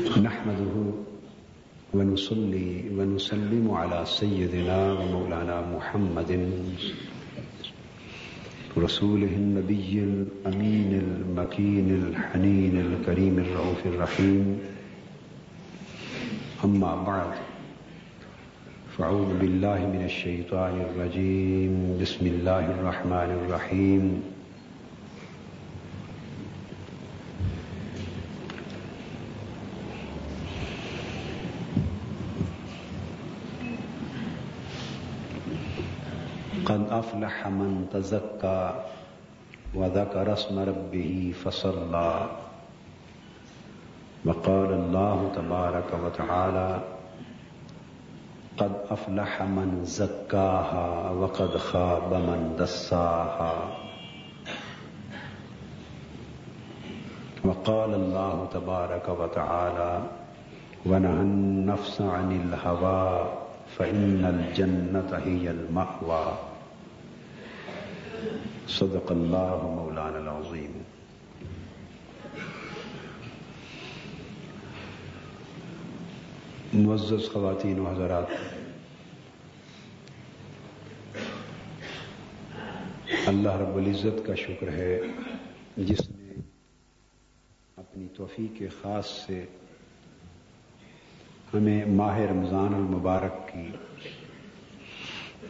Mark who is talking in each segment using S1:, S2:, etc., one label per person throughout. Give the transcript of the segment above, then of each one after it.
S1: نحمده ونصلي ونسلم على سيدنا ومولانا محمد رسوله النبي الأمين المكين الحنين الكريم الرؤوف الرحيم. أما بعد، فأعوذ بالله من الشيطان الرجيم. بسم الله الرحمن الرحيم. قد أفلح من تزكى وذكر اسم ربه فصلى. وقال الله تبارك وتعالى قد أفلح من زكاها وقد خاب من دساها. وقال الله تبارك وتعالى ونهى النفس عن الهوى فإن الجنة هي المأوى. صدق الله مولانا العظيم معزز خواتین و حضرات۔ اللہ رب العزت کا شکر ہے، جس نے اپنی توفیق خاص سے ہمیں ماہ رمضان المبارک کی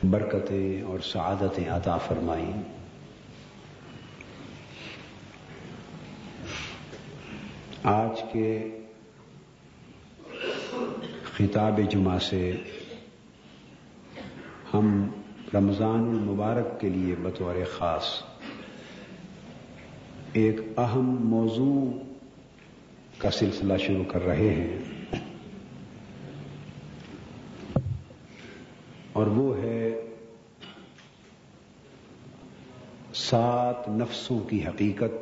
S1: برکتیں اور سعادتیں عطا فرمائیں۔ آج کے خطاب جمعہ سے ہم رمضان المبارک کے لیے بطور خاص ایک اہم موضوع کا سلسلہ شروع کر رہے ہیں اور وہ ہے سات نفسوں کی حقیقت،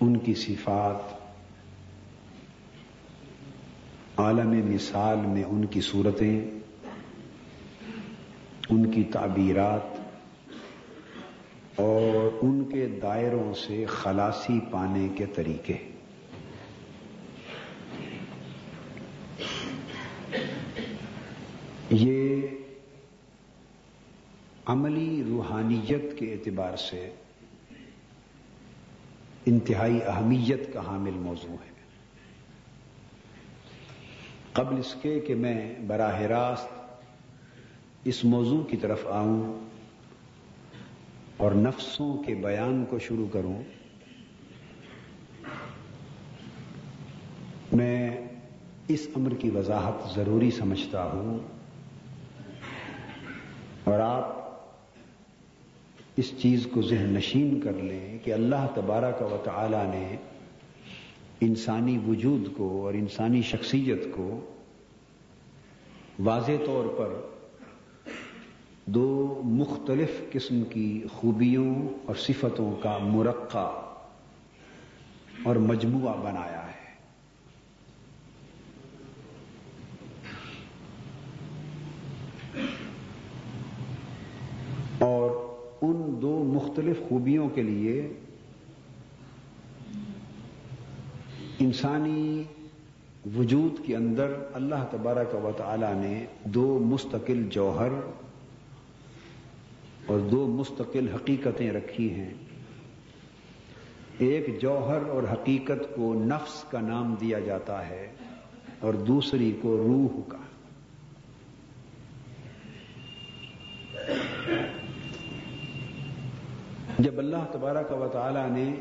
S1: ان کی صفات، عالم مثال میں ان کی صورتیں، ان کی تعبیرات اور ان کے دائروں سے خلاصی پانے کے طریقے یہ عملی روحانیت کے اعتبار سے انتہائی اہمیت کا حامل موضوع ہے۔ قبل اس کے کہ میں براہ راست اس موضوع کی طرف آؤں اور نفسوں کے بیان کو شروع کروں، میں اس امر کی وضاحت ضروری سمجھتا ہوں اور آپ اس چیز کو ذہن نشین کر لیں کہ اللہ تبارہ کا وطلہ نے انسانی وجود کو اور انسانی شخصیت کو واضح طور پر دو مختلف قسم کی خوبیوں اور صفتوں کا مرقع اور مجموعہ بنایا ہے اور ان دو مختلف خوبیوں کے لیے انسانی وجود کے اندر اللہ تبارک و تعالی نے دو مستقل جوہر اور دو مستقل حقیقتیں رکھی ہیں۔ ایک جوہر اور حقیقت کو نفس کا نام دیا جاتا ہے اور دوسری کو روح کا۔ جب اللہ تبارک و تعالی نے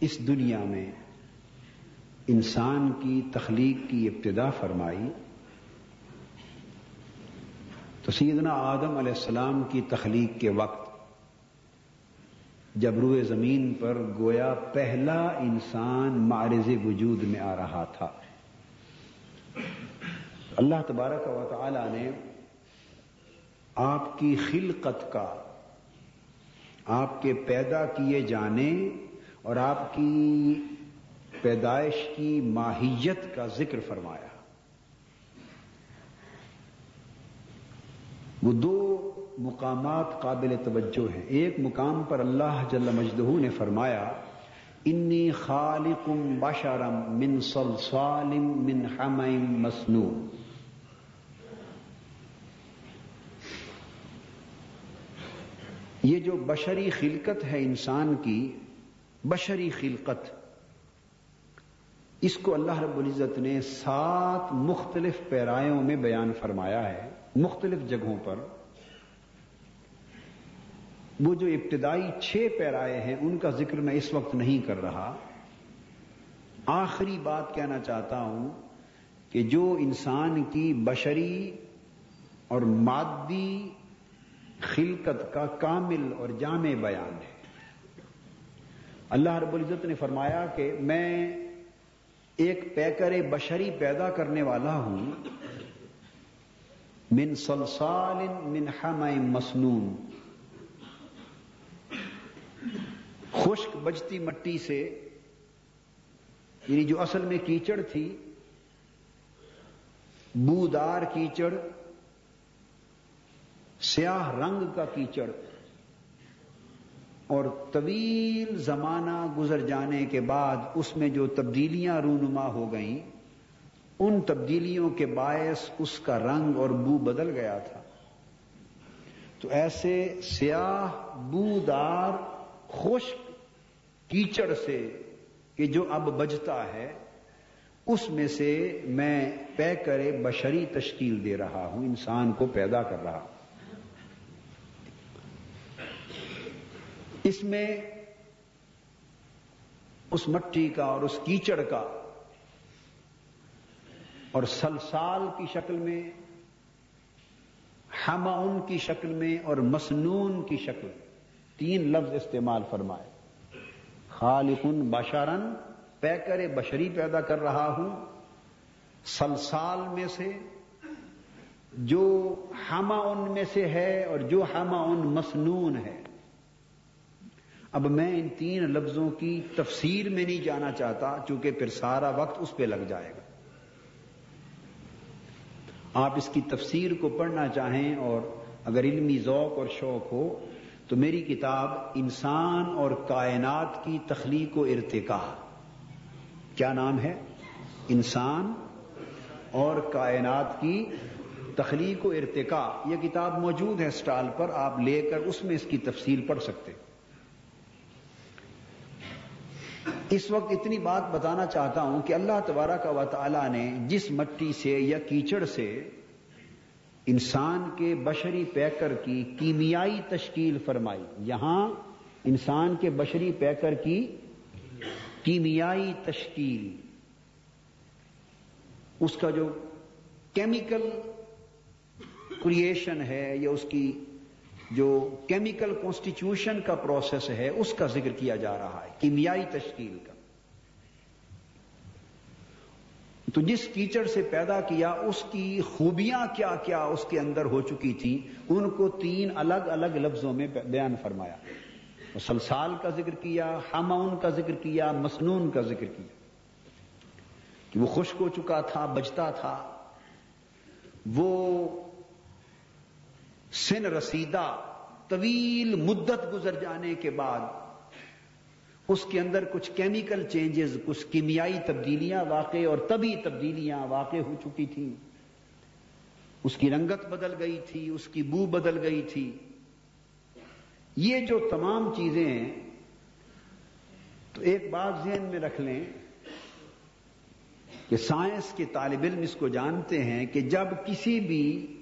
S1: اس دنیا میں انسان کی تخلیق کی ابتدا فرمائی تو سیدنا آدم علیہ السلام کی تخلیق کے وقت جب روئے زمین پر گویا پہلا انسان معرض وجود میں آ رہا تھا، اللہ تبارک و تعالی نے آپ کی خلقت کا آپ کے پیدا کیے جانے اور آپ کی پیدائش کی ماہیت کا ذکر فرمایا۔ وہ دو مقامات قابل توجہ ہیں۔ ایک مقام پر اللہ جل مجدہ نے فرمایا، انی خالق بشرم من صلصال من حمیم مسنون یہ جو بشری خلقت ہے انسان کی، بشری خلقت، اس کو اللہ رب العزت نے سات مختلف پیرایوں میں بیان فرمایا ہے، مختلف جگہوں پر۔ وہ جو ابتدائی چھ پیرائے ہیں، ان کا ذکر میں اس وقت نہیں کر رہا۔ آخری بات کہنا چاہتا ہوں کہ جو انسان کی بشری اور مادی خلقت کا کامل اور جامع بیان ہے۔ اللہ رب العزت نے فرمایا کہ میں ایک پیکر بشری پیدا کرنے والا ہوں۔ من سلسال من حم مسنون۔ خشک بجتی مٹی سے یعنی جو اصل میں کیچڑ تھی، بودار کیچڑ سیاہ رنگ کا کیچڑ اور طویل زمانہ گزر جانے کے بعد اس میں جو تبدیلیاں رونما ہو گئیں، ان تبدیلیوں کے باعث اس کا رنگ اور بو بدل گیا تھا۔ تو ایسے سیاہ، بودار، خشک کیچڑ سے کہ جو اب بجتا ہے، اس میں سے میں پے کرے بشری تشکیل دے رہا ہوں، انسان کو پیدا کر رہا ہوں۔ اس میں اس مٹی کا اور اس کیچڑ کا اور سلسال کی شکل میں ہماؤن کی شکل میں اور مسنون کی شکل تین لفظ استعمال فرمائے۔ خالقن بشارن پیکر بشری پیدا کر رہا ہوں۔ سلسال میں سے جو ہما ان میں سے ہے اور جو ہما ان مسنون ہے۔ اب میں ان تین لفظوں کی تفسیر میں نہیں جانا چاہتا، چونکہ پھر سارا وقت اس پہ لگ جائے گا۔ آپ اس کی تفسیر کو پڑھنا چاہیں اور اگر علمی ذوق اور شوق ہو، تو میری کتاب انسان اور کائنات کی تخلیق و ارتقا کیا نام ہے؟ انسان اور کائنات کی تخلیق و ارتقا یہ کتاب موجود ہے اسٹال پر، آپ لے کر اس میں اس کی تفصیل پڑھ سکتے۔ اس وقت اتنی بات بتانا چاہتا ہوں کہ اللہ تبارہ کا وطالعہ نے جس مٹی سے یا کیچڑ سے انسان کے بشری پیکر کی کیمیائی تشکیل فرمائی، یہاں انسان کے بشری پیکر کی کیمیائی تشکیل۔ اس کا جو کیمیکل کریشن ہے یا اس کی جو کیمیکل کانسٹیٹیوشن کا پروسیس ہے، اس کا ذکر کیا جا رہا ہے، کیمیائی تشکیل کا۔ تو جس کیچڑ سے پیدا کیا، اس کی خوبیاں کیا کیا اس کے اندر ہو چکی تھی ان کو تین الگ الگ لفظوں میں بیان فرمایا۔ مسلسال کا ذکر کیا ہماؤن کا ذکر کیا، مسنون کا ذکر کیا۔ کہ وہ خشک ہو چکا تھا، بجتا تھا۔ وہ سن رسیدہ طویل مدت گزر جانے کے بعد اس کے اندر کچھ کیمیکل چینجز، کچھ کیمیائی تبدیلیاں واقع اور طبی تبدیلیاں واقع ہو چکی تھیں۔ اس کی رنگت بدل گئی تھی، اس کی بو بدل گئی تھی۔ یہ جو تمام چیزیں ہیں، تو ایک بات ذہن میں رکھ لیں کہ سائنس کے طالب علم اس کو جانتے ہیں کہ جب کسی بھی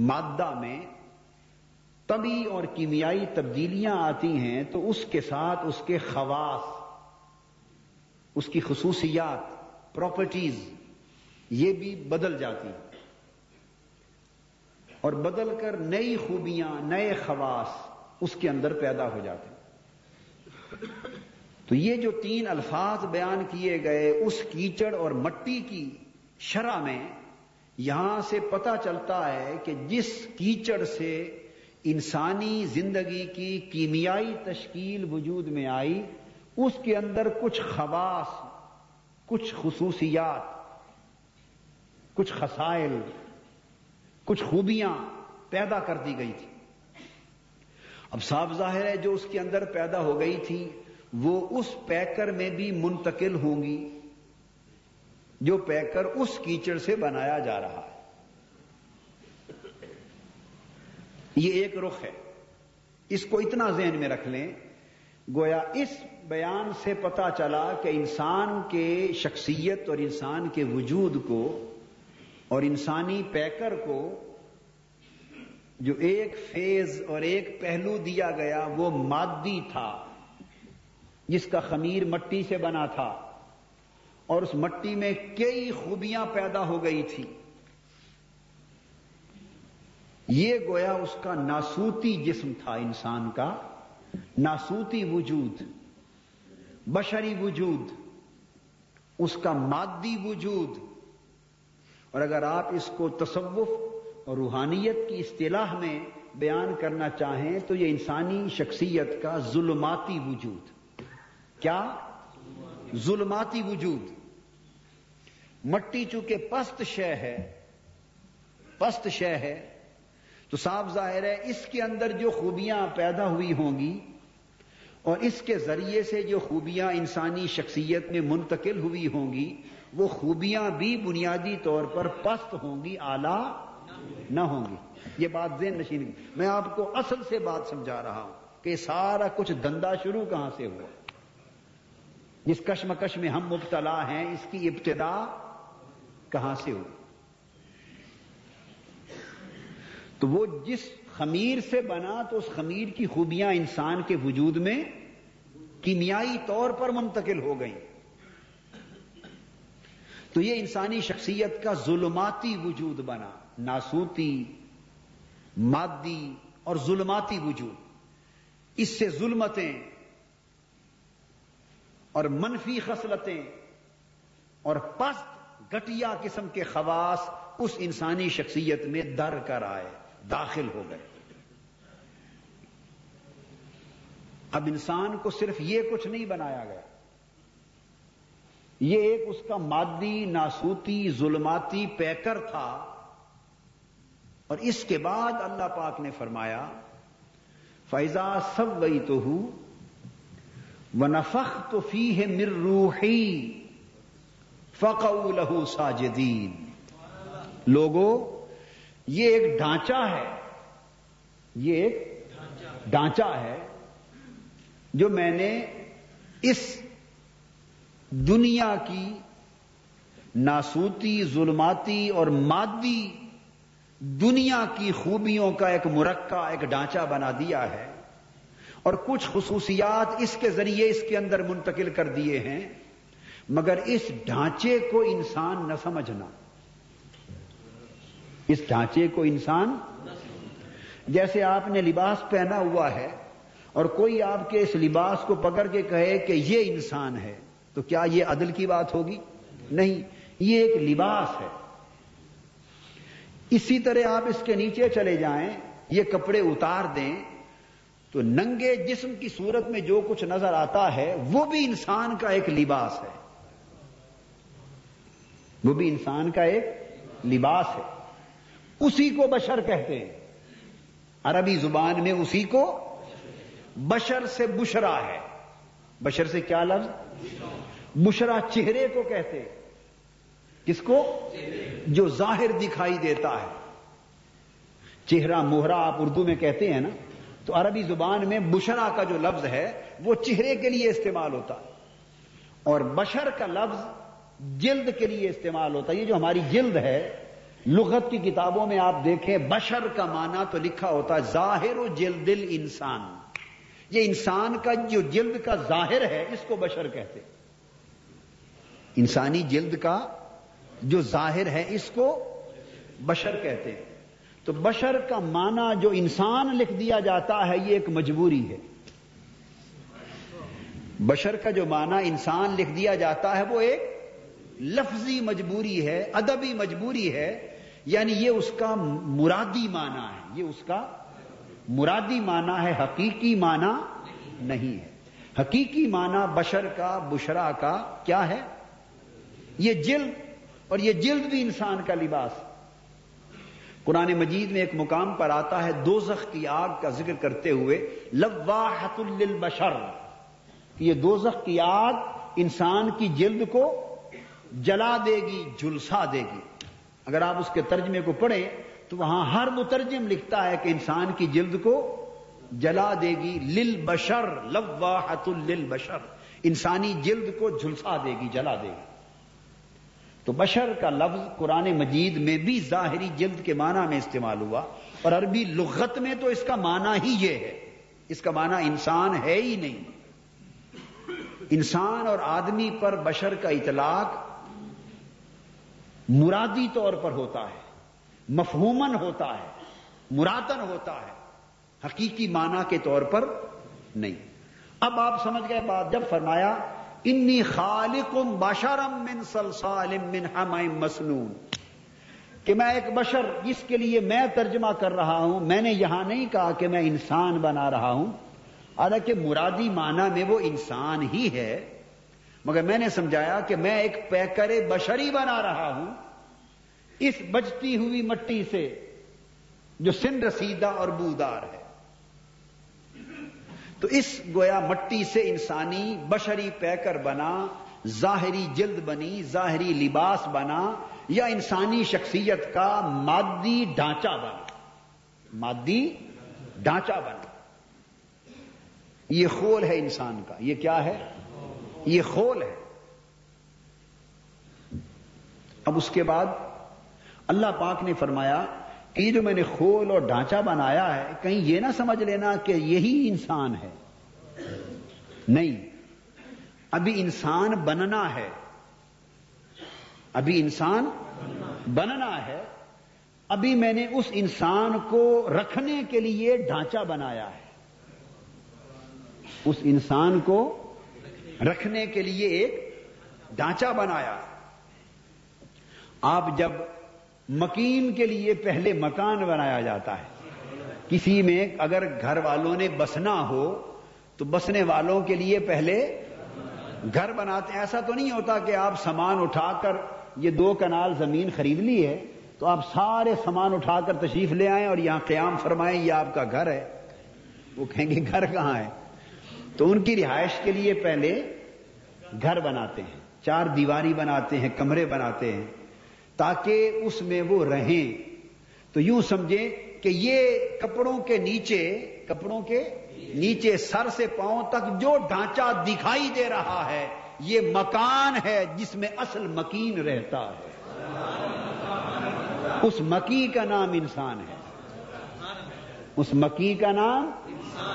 S1: مادہ میں طبی اور کیمیائی تبدیلیاں آتی ہیں تو اس کے ساتھ اس کے خواص، اس کی خصوصیات پراپرٹیز یہ بھی بدل جاتی ہیں۔ اور بدل کر نئی خوبیاں، نئے خواص اس کے اندر پیدا ہو جاتے ہیں۔ تو یہ جو تین الفاظ بیان کیے گئے، اس کیچڑ اور مٹی کی شرح میں، یہاں سے پتا چلتا ہے کہ جس کیچڑ سے انسانی زندگی کی کیمیائی تشکیل وجود میں آئی، اس کے اندر کچھ خواص، کچھ خصوصیات، کچھ خسائل، کچھ خوبیاں پیدا کر دی گئی تھی۔ اب صاف ظاہر ہے، جو اس کے اندر پیدا ہو گئی تھی، وہ اس پیکر میں بھی منتقل ہوں گی، جو پیکر اس کیچڑ سے بنایا جا رہا ہے۔ یہ ایک رخ ہے۔ اس کو اتنا ذہن میں رکھ لیں۔ گویا اس بیان سے پتا چلا کہ انسان کے شخصیت اور انسان کے وجود کو اور انسانی پیکر کو جو ایک فیز اور ایک پہلو دیا گیا وہ مادی تھا۔ جس کا خمیر مٹی سے بنا تھا۔ اور اس مٹی میں کئی خوبیاں پیدا ہو گئی تھی یہ گویا اس کا ناسوتی جسم تھا انسان کا، ناسوتی وجود، بشری وجود، اس کا مادی وجود۔ اور اگر آپ اس کو تصوف اور روحانیت کی اصطلاح میں بیان کرنا چاہیں تو یہ انسانی شخصیت کا ظلماتی وجود۔ کیا؟ ظلماتی وجود۔ مٹی چونکہ پست شے ہے، پست شے ہے تو صاف ظاہر ہے، اس کے اندر جو خوبیاں پیدا ہوئی ہوں گی اور اس کے ذریعے سے جو خوبیاں انسانی شخصیت میں منتقل ہوئی ہوں گی، وہ خوبیاں بھی بنیادی طور پر پست ہوں گی آلہ نہ ہوں گی۔ یہ بات ذہن نشین میں آپ کو اصل سے بات سمجھا رہا ہوں کہ سارا کچھ دندا شروع کہاں سے ہوا؟ جس کشمکش میں ہم مبتلا ہیں، اس کی ابتدا کہاں سے ہوئی؟ تو وہ جس خمیر سے بنا تو اس خمیر کی خوبیاں انسان کے وجود میں کیمیائی طور پر منتقل ہو گئیں۔ تو یہ انسانی شخصیت کا ظلماتی وجود بنا، ناسوتی، مادی اور ظلماتی وجود۔ اس سے ظلمتیں اور منفی خصلتیں اور پست گٹیا قسم کے خواص اس انسانی شخصیت میں در کر آئے۔ داخل ہو گئے۔ اب انسان کو صرف یہ کچھ نہیں بنایا گیا۔ یہ ایک اس کا مادی، ناسوتی، ظلماتی پیکر تھا۔ اور اس کے بعد اللہ پاک نے فرمایا فیضا سب وئی تو ہوں و نفق تو فی ہے مر روحی فقو لہو ساجدین لوگوں یہ ایک ڈھانچہ ہے۔ یہ ایک ڈھانچہ ہے جو میں نے اس دنیا کی ناسوتی، ظلماتی اور مادی دنیا کی خوبیوں کا ایک مرکہ ایک ڈھانچہ بنا دیا ہے۔ اور کچھ خصوصیات اس کے ذریعے اس کے اندر منتقل کر دیے ہیں، مگر اس ڈھانچے کو انسان نہ سمجھنا۔ اس ڈھانچے کو انسان جیسے آپ نے لباس پہنا ہوا ہے اور کوئی آپ کے اس لباس کو پکڑ کے کہے کہ یہ انسان ہے، تو کیا یہ عدل کی بات ہوگی؟ نہیں، یہ ایک لباس ہے۔ اسی طرح آپ اس کے نیچے چلے جائیں، یہ کپڑے اتار دیں، تو ننگے جسم کی صورت میں جو کچھ نظر آتا ہے، وہ بھی انسان کا ایک لباس ہے۔ وہ بھی انسان کا ایک لباس ہے۔ اسی کو بشر کہتے ہیں۔ عربی زبان میں اسی کو بشر سے بشرا ہے۔ بشر سے کیا لفظ؟ بشرا چہرے کو کہتے کس کو؟ جو ظاہر دکھائی دیتا ہے۔ چہرہ موہرا آپ اردو میں کہتے ہیں نا، تو عربی زبان میں بشرا کا جو لفظ ہے، وہ چہرے کے لیے استعمال ہوتا۔ ہے اور بشر کا لفظ جلد کے لیے استعمال ہوتا۔ ہے یہ جو ہماری جلد ہے لغت کی کتابوں میں آپ دیکھیں، بشر کا معنی تو لکھا ہوتا ہے، ظاہر و جلد انسان یہ انسان کا جو جلد کا ظاہر ہے، اس کو بشر کہتے انسانی جلد کا جو ظاہر ہے، اس کو بشر کہتے ہیں۔ تو بشر کا معنی جو انسان لکھ دیا جاتا ہے، یہ ایک مجبوری ہے۔ بشر کا جو معنی انسان لکھ دیا جاتا ہے، وہ ایک لفظی مجبوری ہے، ادبی مجبوری ہے۔ یعنی یہ اس کا مرادی معنی ہے، یہ اس کا مرادی معنی ہے، حقیقی معنی نہیں ہے۔ حقیقی معنی بشر کا، بشرا کا کیا ہے؟ یہ جلد، اور یہ جلد بھی انسان کا لباس۔ قرآن مجید میں ایک مقام پر آتا ہے، دوزخ کی آگ کا ذکر کرتے ہوئے لواحت للبشر۔ یہ دوزخ کی آگ انسان کی جلد کو جلا دے گی جلسا دے گی۔ اگر آپ اس کے ترجمے کو پڑھیں تو وہاں ہر مترجم لکھتا ہے کہ انسان کی جلد کو جلا دے گی لل بشر لواحت لل بشر انسانی جلد کو جھلسا دے گی، جلا دے گی۔ تو بشر کا لفظ قرآن مجید میں بھی ظاہری جلد کے معنی میں استعمال ہوا، اور عربی لغت میں تو اس کا معنی ہی یہ ہے۔ اس کا معنی انسان ہے ہی نہیں۔ انسان اور آدمی پر بشر کا اطلاق مرادی طور پر ہوتا ہے مفہومن ہوتا ہے مراتن ہوتا ہے، حقیقی معنی کے طور پر نہیں۔ اب آپ سمجھ گئے بات جب فرمایا، انی خالق بشرم من سلسال من حمائم مسنون کہ میں ایک بشر، جس کے لیے میں ترجمہ کر رہا ہوں، میں نے یہاں نہیں کہا کہ میں انسان بنا رہا ہوں، حالانکہ مرادی معنی میں وہ انسان ہی ہے۔ مگر میں نے سمجھایا کہ میں ایک پیکر بشری بنا رہا ہوں۔ اس بجتی ہوئی مٹی سے جو سن رسیدہ اور بودار ہے۔ تو اس گویا مٹی سے انسانی بشری پیکر بنا، ظاہری جلد بنی، ظاہری لباس بنا، یا انسانی شخصیت کا مادی ڈھانچہ بنا۔ مادی ڈھانچہ بنا۔ یہ خول ہے انسان کا۔ یہ کیا ہے؟ یہ خول ہے۔ اب اس کے بعد اللہ پاک نے فرمایا کہ یہ جو میں نے خول اور ڈھانچہ بنایا ہے، کہیں یہ نہ سمجھ لینا کہ یہی انسان ہے۔ نہیں، ابھی انسان بننا ہے۔ ابھی انسان بننا ہے۔ ابھی میں نے اس انسان کو رکھنے کے لیے ڈھانچہ بنایا ہے۔ اس انسان کو رکھنے کے لیے ایک ڈھانچہ بنایا۔ آپ جب مکین کے لیے پہلے مکان بنایا جاتا ہے، کسی میں اگر گھر والوں نے بسنا ہو، تو بسنے والوں کے لیے پہلے گھر بناتے ایسا تو نہیں ہوتا کہ آپ سامان اٹھا کر یہ دو کنال زمین خرید لی ہے، تو آپ سارے سامان اٹھا کر تشریف لے آئیں اور یہاں قیام فرمائیں، یہ آپ کا گھر ہے۔ وہ کہیں گے، گھر کہاں ہے؟ تو ان کی رہائش کے لیے پہلے گھر بناتے ہیں، چار دیواری بناتے ہیں، کمرے بناتے ہیں، تاکہ اس میں وہ رہیں۔ تو یوں سمجھیں کہ یہ کپڑوں کے نیچے، کپڑوں کے نیچے سر سے پاؤں تک جو ڈھانچہ دکھائی دے رہا ہے، یہ مکان ہے جس میں اصل مکین رہتا ہے۔ اس مکی کا نام انسان ہے۔ اس مکی کا نام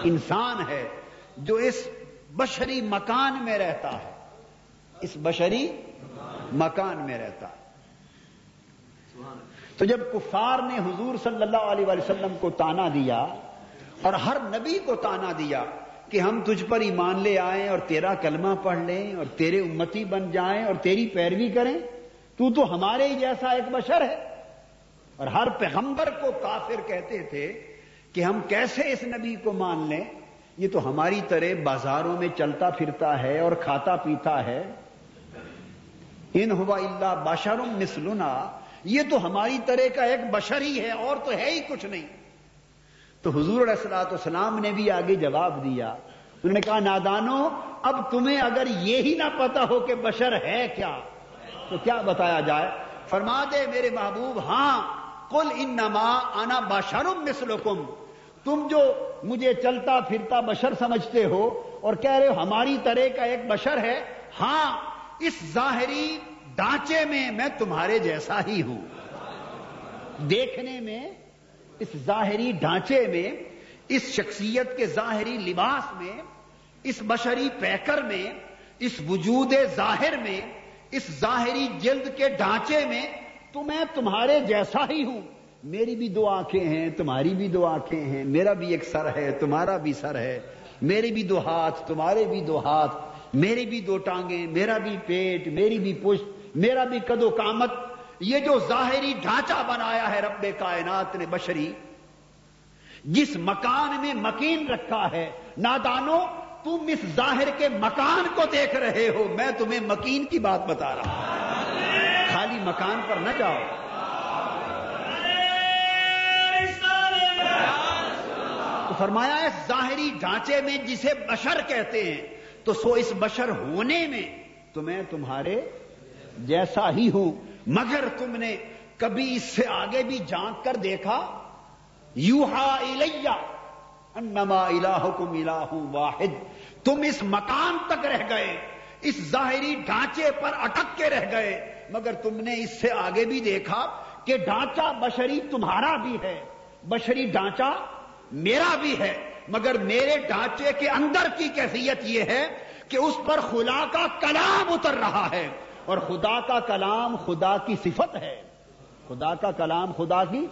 S1: انسان ہے۔ جو اس بشری مکان میں رہتا ہے، اس بشری مکان میں رہتا ہے۔ تو جب کفار نے حضور صلی اللہ علیہ وسلم کو تانا دیا اور ہر نبی کو تانا دیا کہ ہم تجھ پر ایمان لے آئیں اور تیرا کلمہ پڑھ لیں اور تیرے امتی بن جائیں اور تیری پیروی کریں، تو تو ہمارے ہی جیسا ایک بشر ہے۔ اور ہر پیغمبر کو کافر کہتے تھے کہ ہم کیسے اس نبی کو مان لیں؟ یہ تو ہماری طرح بازاروں میں چلتا پھرتا ہے اور کھاتا پیتا ہے۔ ان ہوا اللہ بشرم مسلنا یہ تو ہماری طرح کا ایک بشر ہی ہے، اور تو ہے ہی کچھ نہیں۔ تو حضور علیہ السلاط اسلام نے بھی آگے جواب دیا۔ انہوں نے کہا، نادانو، اب تمہیں اگر یہی نہ پتا ہو کہ بشر ہے کیا، تو کیا بتایا جائے؟ فرما دے میرے محبوب ہاں کل ان نما آنا بشرم مسلکم تم جو مجھے چلتا پھرتا بشر سمجھتے ہو اور کہہ رہے ہو ہماری طرح کا ایک بشر ہے ہاں اس ظاہری ڈانچے میں میں تمہارے جیسا ہی ہوں۔ دیکھنے میں، اس ظاہری ڈھانچے میں، اس شخصیت کے ظاہری لباس میں، اس بشری پیکر میں، اس وجود ظاہر میں، اس ظاہری جلد کے ڈھانچے میں، تو میں تمہارے جیسا ہی ہوں۔ میری بھی دو آنکھیں ہیں، تمہاری بھی دو آنکھیں ہیں، میرا بھی ایک سر ہے، تمہارا بھی سر ہے، میرے بھی دو ہاتھ، تمہارے بھی دو ہاتھ میری بھی دو ٹانگیں، میرا بھی پیٹ، میری بھی پشت، میرا بھی قد و کامت یہ جو ظاہری ڈھانچہ بنایا ہے رب کائنات نے بشری، جس مکان میں مکین رکھا ہے نادانو تم اس ظاہر کے مکان کو دیکھ رہے ہو، میں تمہیں مکین کی بات بتا رہا ہوں۔ خالی مکان پر نہ جاؤ۔ تو فرمایا اس ظاہری ڈھانچے میں جسے بشر کہتے ہیں، تو سو اس بشر ہونے میں تو میں تمہارے جیسا ہی ہوں، مگر تم نے کبھی اس سے آگے بھی جانک کر دیکھا؟ یوہا الیہ انما الہکم الہ واحد۔ تم اس مکان تک رہ گئے، اس ظاہری ڈھانچے پر اٹک کے رہ گئے، مگر تم نے اس سے آگے بھی دیکھا کہ ڈھانچہ بشری تمہارا بھی ہے۔ بشری ڈھانچہ میرا بھی ہے، مگر میرے ڈھانچے کے اندر کی کیفیت یہ ہے کہ اس پر خدا کا کلام اتر رہا ہے۔ اور خدا کا کلام خدا کی صفت ہے۔ خدا کا کلام خدا کی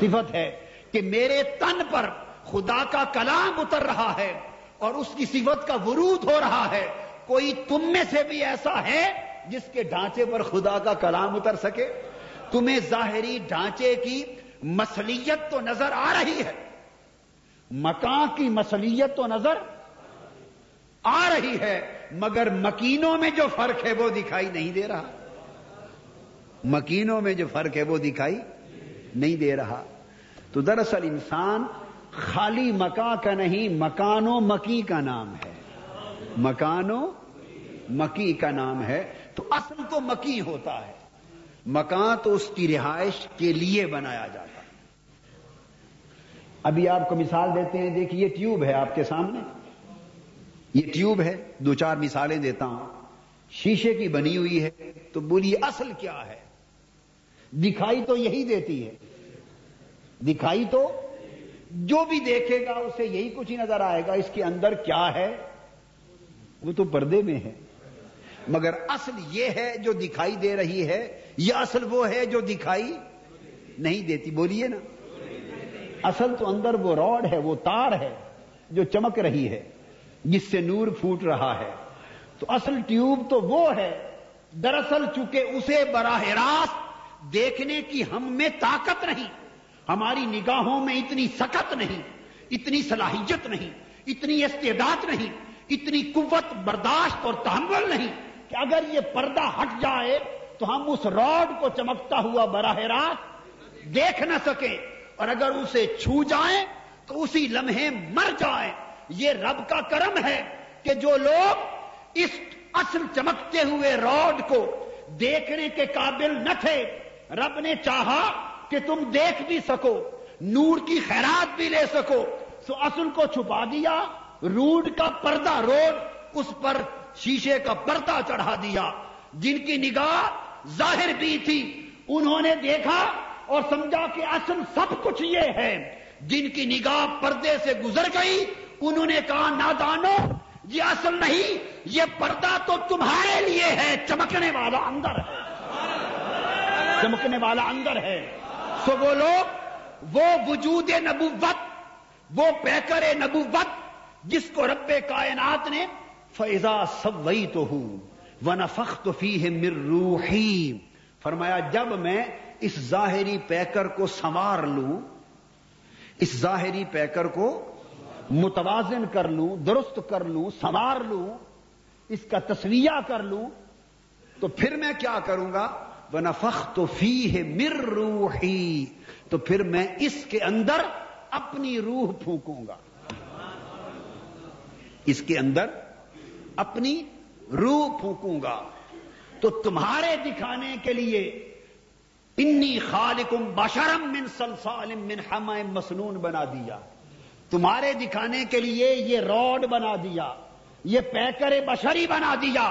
S1: صفت ہے کہ میرے تن پر خدا کا کلام اتر رہا ہے اور اس کی صفت کا ورود ہو رہا ہے۔ کوئی تم میں سے بھی ایسا ہے جس کے ڈھانچے پر خدا کا کلام اتر سکے؟ تمہیں ظاہری ڈھانچے کی مسلیت تو نظر آ رہی ہے۔ مکان کی مسلیت تو نظر آ رہی ہے، مگر مکینوں میں جو فرق ہے وہ دکھائی نہیں دے رہا۔ مکینوں میں جو فرق ہے وہ دکھائی نہیں دے رہا۔ تو دراصل انسان خالی مکا کا نہیں، مکانو مکی کا نام ہے۔ مکانو مکی کا نام ہے۔ تو اصل تو مکی ہوتا ہے۔ مکان تو اس کی رہائش کے لیے بنایا جاتا ہے۔ ابھی آپ کو مثال دیتے ہیں، دیکھیے، یہ ٹیوب ہے آپ کے سامنے۔ یہ ٹیوب ہے، دو چار مثالیں دیتا ہوں۔ شیشے کی بنی ہوئی ہے، تو بولی اصل کیا ہے؟ دکھائی تو یہی دیتی ہے۔ دکھائی تو جو بھی دیکھے گا، اسے یہی کچھ ہی نظر آئے گا، اس کے اندر کیا ہے؟ وہ تو پردے میں ہے۔ مگر اصل یہ ہے جو دکھائی دے رہی ہے یہ اصل وہ ہے جو دکھائی نہیں دیتی؟ بولیے نا۔ اصل تو اندر وہ راڈ ہے، وہ تار ہے جو چمک رہی ہے، جس سے نور پھوٹ رہا ہے۔ تو اصل ٹیوب تو وہ ہے، دراصل چونکہ اسے براہ راست دیکھنے کی ہم میں طاقت نہیں، ہماری نگاہوں میں اتنی سخت نہیں، اتنی صلاحیت نہیں، اتنی استعداد نہیں، اتنی قوت برداشت اور تحمل نہیں کہ اگر یہ پردہ ہٹ جائے تو ہم اس راڈ کو چمکتا ہوا براہ راست دیکھ نہ سکیں۔ اور اگر اسے چھو جائیں تو اسی لمحے مر جائیں۔ یہ رب کا کرم ہے کہ جو لوگ اس اصل چمکتے ہوئے راڈ کو دیکھنے کے قابل نہ تھے، رب نے چاہا کہ تم دیکھ بھی سکو، نور کی خیرات بھی لے سکو۔ سو اصل کو چھپا دیا، روڈ کا پردہ روڈ، اس پر شیشے کا پردہ چڑھا دیا۔ جن کی نگاہ ظاہر بھی تھی، انہوں نے دیکھا اور سمجھا کہ اصل سب کچھ یہ ہے۔ جن کی نگاہ پردے سے گزر گئی، انہوں نے کہا، نادانو، یہ اصل نہیں، یہ پردہ تو تمہارے لیے ہے، چمکنے والا اندر ہے۔ چمکنے والا اندر ہے۔ سو وہ لوگ، وہ وجود نبوت، وہ پیکر نبوت، جس کو رب کائنات نے فیضا سب تو ہوں وہ نفق فی ہے مر روحی فرمایا، جب میں اس ظاہری پیکر کو سنوار لوں، اس ظاہری پیکر کو متوازن کر لوں، درست کر لوں، سنوار لوں، اس کا تصویہ کر لوں، تو پھر میں کیا کروں گا؟ نفق تو فی ہے مر روحی تو پھر میں اس کے اندر اپنی روح پھونکوں گا۔ اس کے اندر اپنی روح پھونکوں گا۔ تو تمہارے دکھانے کے لیے انی خالقم بشرم من سلسال من حم مسنون بنا دیا۔ تمہارے دکھانے کے لیے یہ روڈ بنا دیا، یہ پیکر بشری بنا دیا۔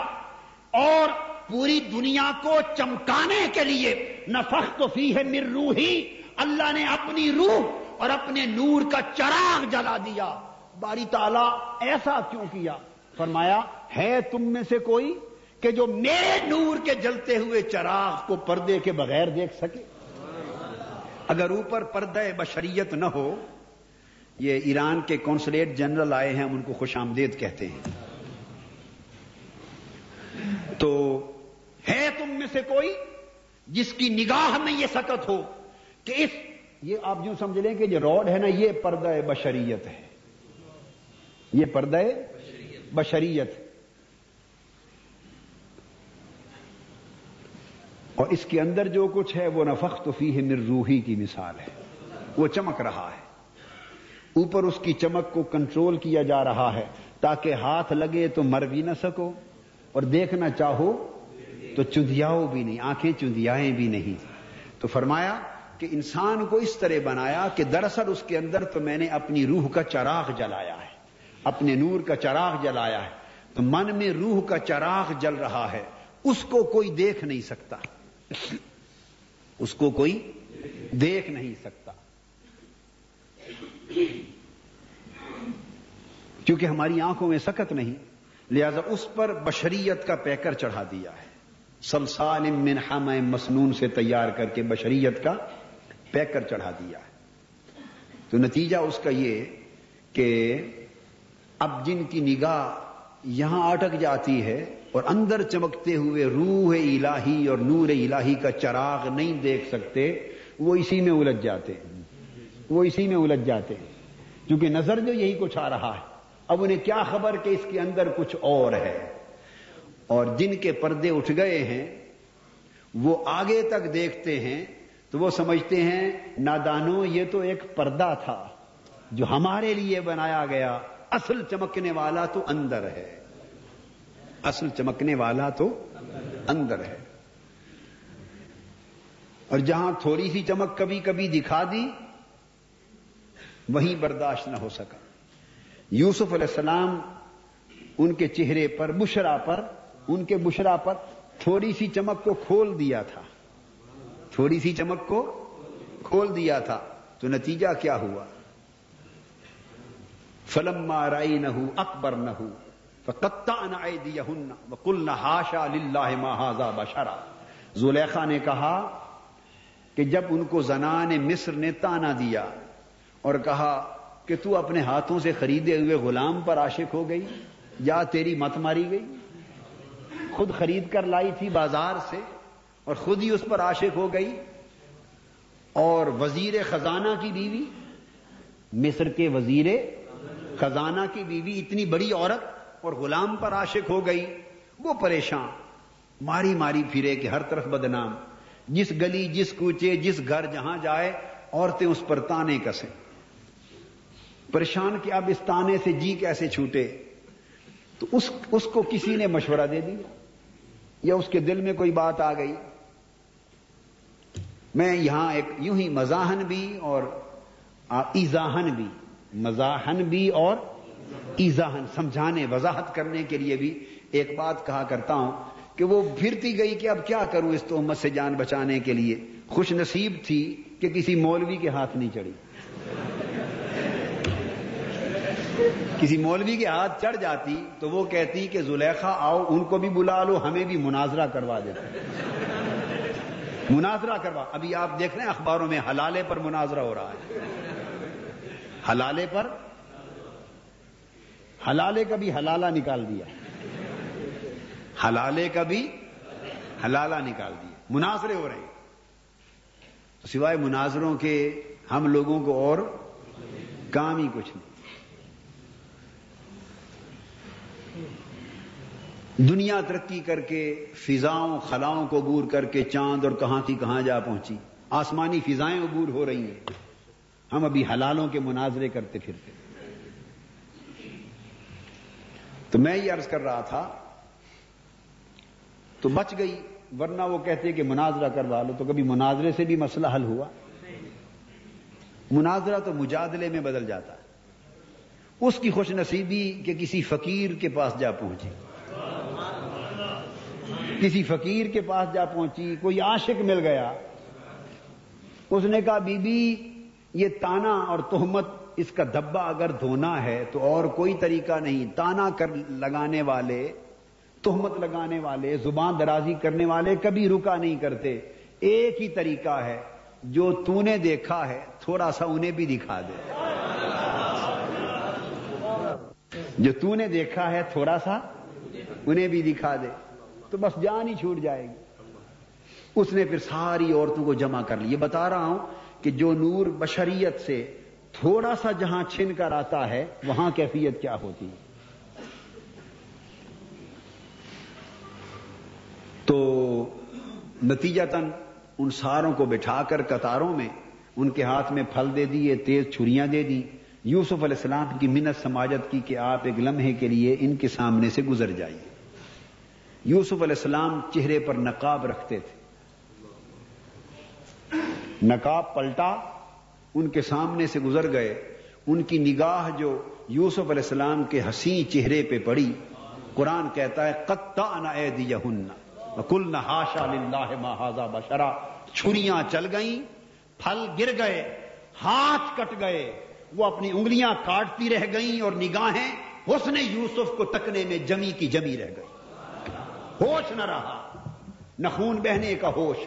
S1: اور پوری دنیا کو چمکانے کے لیے نفخت فی ہے مر روحی، اللہ نے اپنی روح اور اپنے نور کا چراغ جلا دیا۔ باری تعالی ایسا کیوں کیا؟ فرمایا، ہے تم میں سے کوئی؟ کہ جو میرے نور کے جلتے ہوئے چراغ کو پردے کے بغیر دیکھ سکے۔ اگر اوپر پردے بشریت نہ ہو، یہ ایران کے کونسلیٹ جنرل آئے ہیں، ان کو خوش آمدید کہتے ہیں۔ تو ہے تم میں سے کوئی جس کی نگاہ میں یہ سکت ہو کہ اس، یہ آپ جو سمجھ لیں کہ یہ روڈ ہے نا، یہ پردہ بشریت ہے۔ یہ پردہ بشریت۔ اور اس کے اندر جو کچھ ہے وہ نفخت فی ہے مر روحی کی مثال ہے۔ وہ چمک رہا ہے۔ اوپر اس کی چمک کو کنٹرول کیا جا رہا ہے۔ تاکہ ہاتھ لگے تو مر بھی نہ سکو اور دیکھنا چاہو تو چندیاؤ بھی نہیں، آنکھیں چندیائیں بھی نہیں۔ تو فرمایا کہ انسان کو اس طرح بنایا کہ دراصل اس کے اندر تو میں نے اپنی روح کا چراغ جلایا ہے، اپنے نور کا چراغ جلایا ہے۔ تو من میں روح کا چراغ جل رہا ہے، اس کو کوئی دیکھ نہیں سکتا۔ اس کو کوئی دیکھ نہیں سکتا۔ کیونکہ ہماری آنکھوں میں سکت نہیں، لہذا اس پر بشریت کا پیکر چڑھا دیا ہے۔ سلسال من مسنون سے تیار کر کے بشریت کا پیکر چڑھا دیا ہے۔ تو نتیجہ اس کا یہ کہ اب جن کی نگاہ یہاں اٹک جاتی ہے اور اندر چمکتے ہوئے روح الہی اور نور الہی کا چراغ نہیں دیکھ سکتے، وہ اسی میں الجھ جاتے ہیں۔ وہ اسی میں الجھ جاتے ہیں۔ کیونکہ نظر جو یہی کچھ آ رہا ہے۔ اب انہیں کیا خبر کہ اس کے اندر کچھ اور ہے؟ اور جن کے پردے اٹھ گئے ہیں، وہ آگے تک دیکھتے ہیں تو وہ سمجھتے ہیں، نادانو، یہ تو ایک پردہ تھا جو ہمارے لیے بنایا گیا۔ اصل چمکنے والا تو اندر ہے۔ اصل چمکنے والا تو اندر ہے۔ اور جہاں تھوڑی سی چمک کبھی کبھی دکھا دی، وہیں برداشت نہ ہو سکا۔ یوسف علیہ السلام ان کے چہرے پر، بشرا پر، ان کے بشرا پر تھوڑی سی چمک کو کھول دیا تھا۔ تھوڑی سی چمک کو کھول دیا تھا۔ تو نتیجہ کیا ہوا؟ فلم رائی نہ اکبر نہ کل نہ ہاشا للہ بشرا۔ زلیخا نے کہا کہ جب ان کو زنان مصر نے تانا دیا اور کہا کہ تو اپنے ہاتھوں سے خریدے ہوئے غلام پر عاشق ہو گئی یا تیری مت ماری گئی؟ خود خرید کر لائی تھی بازار سے اور خود ہی اس پر عاشق ہو گئی اور وزیر خزانہ کی بیوی، مصر کے وزیر خزانہ کی بیوی، اتنی بڑی عورت اور غلام پر عاشق ہو گئی، وہ پریشان۔ ماری ماری پھرے کہ ہر طرف بدنام۔ جس گلی، جس کوچے، جس گھر جہاں جائے، عورتیں اس پر تانے کسیں۔ پریشان کہ اب اس تانے سے جی کیسے چھوٹے؟ تو اس اس کو کسی نے مشورہ دے دیا؟ یا اس کے دل میں کوئی بات آ گئی؟ میں یہاں ایک یوں ہی مزاحن بھی اور ایزاہن بھی۔ مزاحن بھی اور ایزاہن، سمجھانے، وضاحت کرنے کے لیے بھی ایک بات کہا کرتا ہوں کہ وہ پھرتی گئی کہ اب کیا کروں اس تہمت سے جان بچانے کے لیے۔ خوش نصیب تھی کہ کسی مولوی کے ہاتھ نہیں چڑھی۔ کسی مولوی کے ہاتھ چڑھ جاتی تو وہ کہتی کہ زلیخا آؤ، ان کو بھی بلا لو، ہمیں بھی مناظرہ کروا دیتے۔ مناظرہ کروا۔ ابھی آپ دیکھ رہے ہیں اخباروں میں حلالے پر مناظرہ ہو رہا ہے۔ حلالے پر حلالے کا بھی حلالہ نکال دیا۔ حلالے کا بھی حلالہ نکال دیا۔ مناظرے ہو رہے ہیں۔ تو سوائے مناظروں کے ہم لوگوں کو اور کام ہی کچھ نہیں۔ دنیا ترقی کر کے فضاؤں، خلاؤں کو عبور کر کے چاند اور کہاں تھی کہاں جا پہنچی۔ آسمانی فضائیں عبور ہو رہی ہیں۔ ہم ابھی حلالوں کے مناظرے کرتے پھرتے تو میں یہ عرض کر رہا تھا، تو بچ گئی، ورنہ وہ کہتے کہ مناظرہ کروا لو، تو کبھی مناظرے سے بھی مسئلہ حل ہوا۔ مناظرہ تو مجادلے میں بدل جاتا۔ ہے اس کی خوش نصیبی کہ کسی فقیر کے پاس جا پہنچی۔ کسی فقیر کے پاس جا پہنچی، کوئی عاشق مل گیا۔ اس نے کہا، بی بی، یہ تانا اور تہمت اس کا دھبا اگر دھونا ہے تو اور کوئی طریقہ نہیں، تانا کر لگانے والے، تہمت لگانے والے، زبان درازی کرنے والے کبھی رکا نہیں کرتے۔ ایک ہی طریقہ ہے، جو تو نے دیکھا ہے، تھوڑا سا انہیں بھی دکھا دے۔ جو تو نے دیکھا ہے، تھوڑا سا انہیں بھی دکھا دے۔ تو بس جان ہی چھوٹ جائے گی۔ اس نے پھر ساری عورتوں کو جمع کر لی۔ یہ بتا رہا ہوں کہ جو نور بشریت سے تھوڑا سا جہاں چھن کر آتا ہے، وہاں کیفیت کیا ہوتی؟ ہے تو نتیجہ تن ان ساروں کو بٹھا کر قطاروں میں ان کے ہاتھ میں پھل دے دیے تیز چھریاں دے دی۔ یوسف علیہ السلام کی منت سماجت کی کہ آپ ایک لمحے کے لیے ان کے سامنے سے گزر جائیے۔ یوسف علیہ السلام چہرے پر نقاب رکھتے تھے۔ نقاب پلٹا۔ ان کے سامنے سے گزر گئے۔ ان کی نگاہ جو یوسف علیہ السلام کے حسین چہرے پہ پڑی، قرآن کہتا ہے قطع نہ کل نہ ہاشا لاہ محاذہ بشرا۔ چھریاں چل گئیں، پھل گر گئے، ہاتھ کٹ گئے۔ وہ اپنی انگلیاں کاٹتی رہ گئیں اور نگاہیں حسن یوسف کو تکنے میں جمی کی جمی رہ گئی ہوش نہ رہا۔ نہ خون بہنے کا ہوش،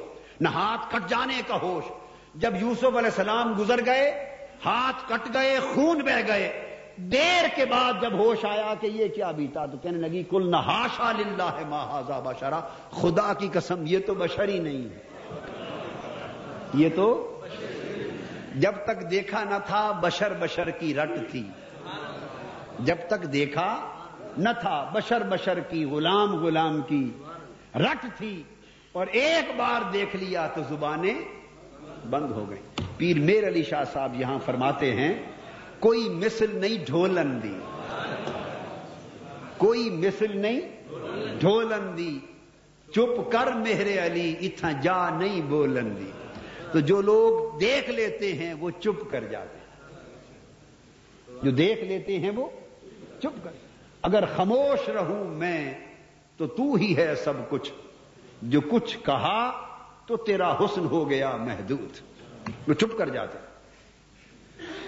S1: نہ ہاتھ کٹ جانے کا ہوش۔ جب یوسف علیہ السلام گزر گئے، ہاتھ کٹ گئے، خون بہ گئے، دیر کے بعد جب ہوش آیا کہ یہ کیا بیتا، تو کہنے لگی کل نہ ہاشا للہ ہے ماہذا بشرا، خدا کی قسم، یہ تو بشری نہیں ہے۔ یہ تو جب تک دیکھا نہ تھا، بشر بشر کی رٹ تھی۔ جب تک دیکھا نہ تھا، بشر بشر کی غلام غلام کی رٹ تھی۔ اور ایک بار دیکھ لیا تو زبانیں بند ہو گئی پیر میر علی شاہ صاحب یہاں فرماتے ہیں، کوئی مثل نہیں ڈھولن دی کوئی مثل نہیں ڈھولن دی چپ کر میرے علی اتنا جا نہیں بولن دی تو جو لوگ دیکھ لیتے ہیں، وہ چپ کر جاتے ہیں۔ جو دیکھ لیتے ہیں، وہ چپ کر۔ اگر خاموش رہوں میں، تو تو ہی ہے سب کچھ۔ جو کچھ کہا تو تیرا حسن ہو گیا محدود۔ وہ چپ کر جاتے۔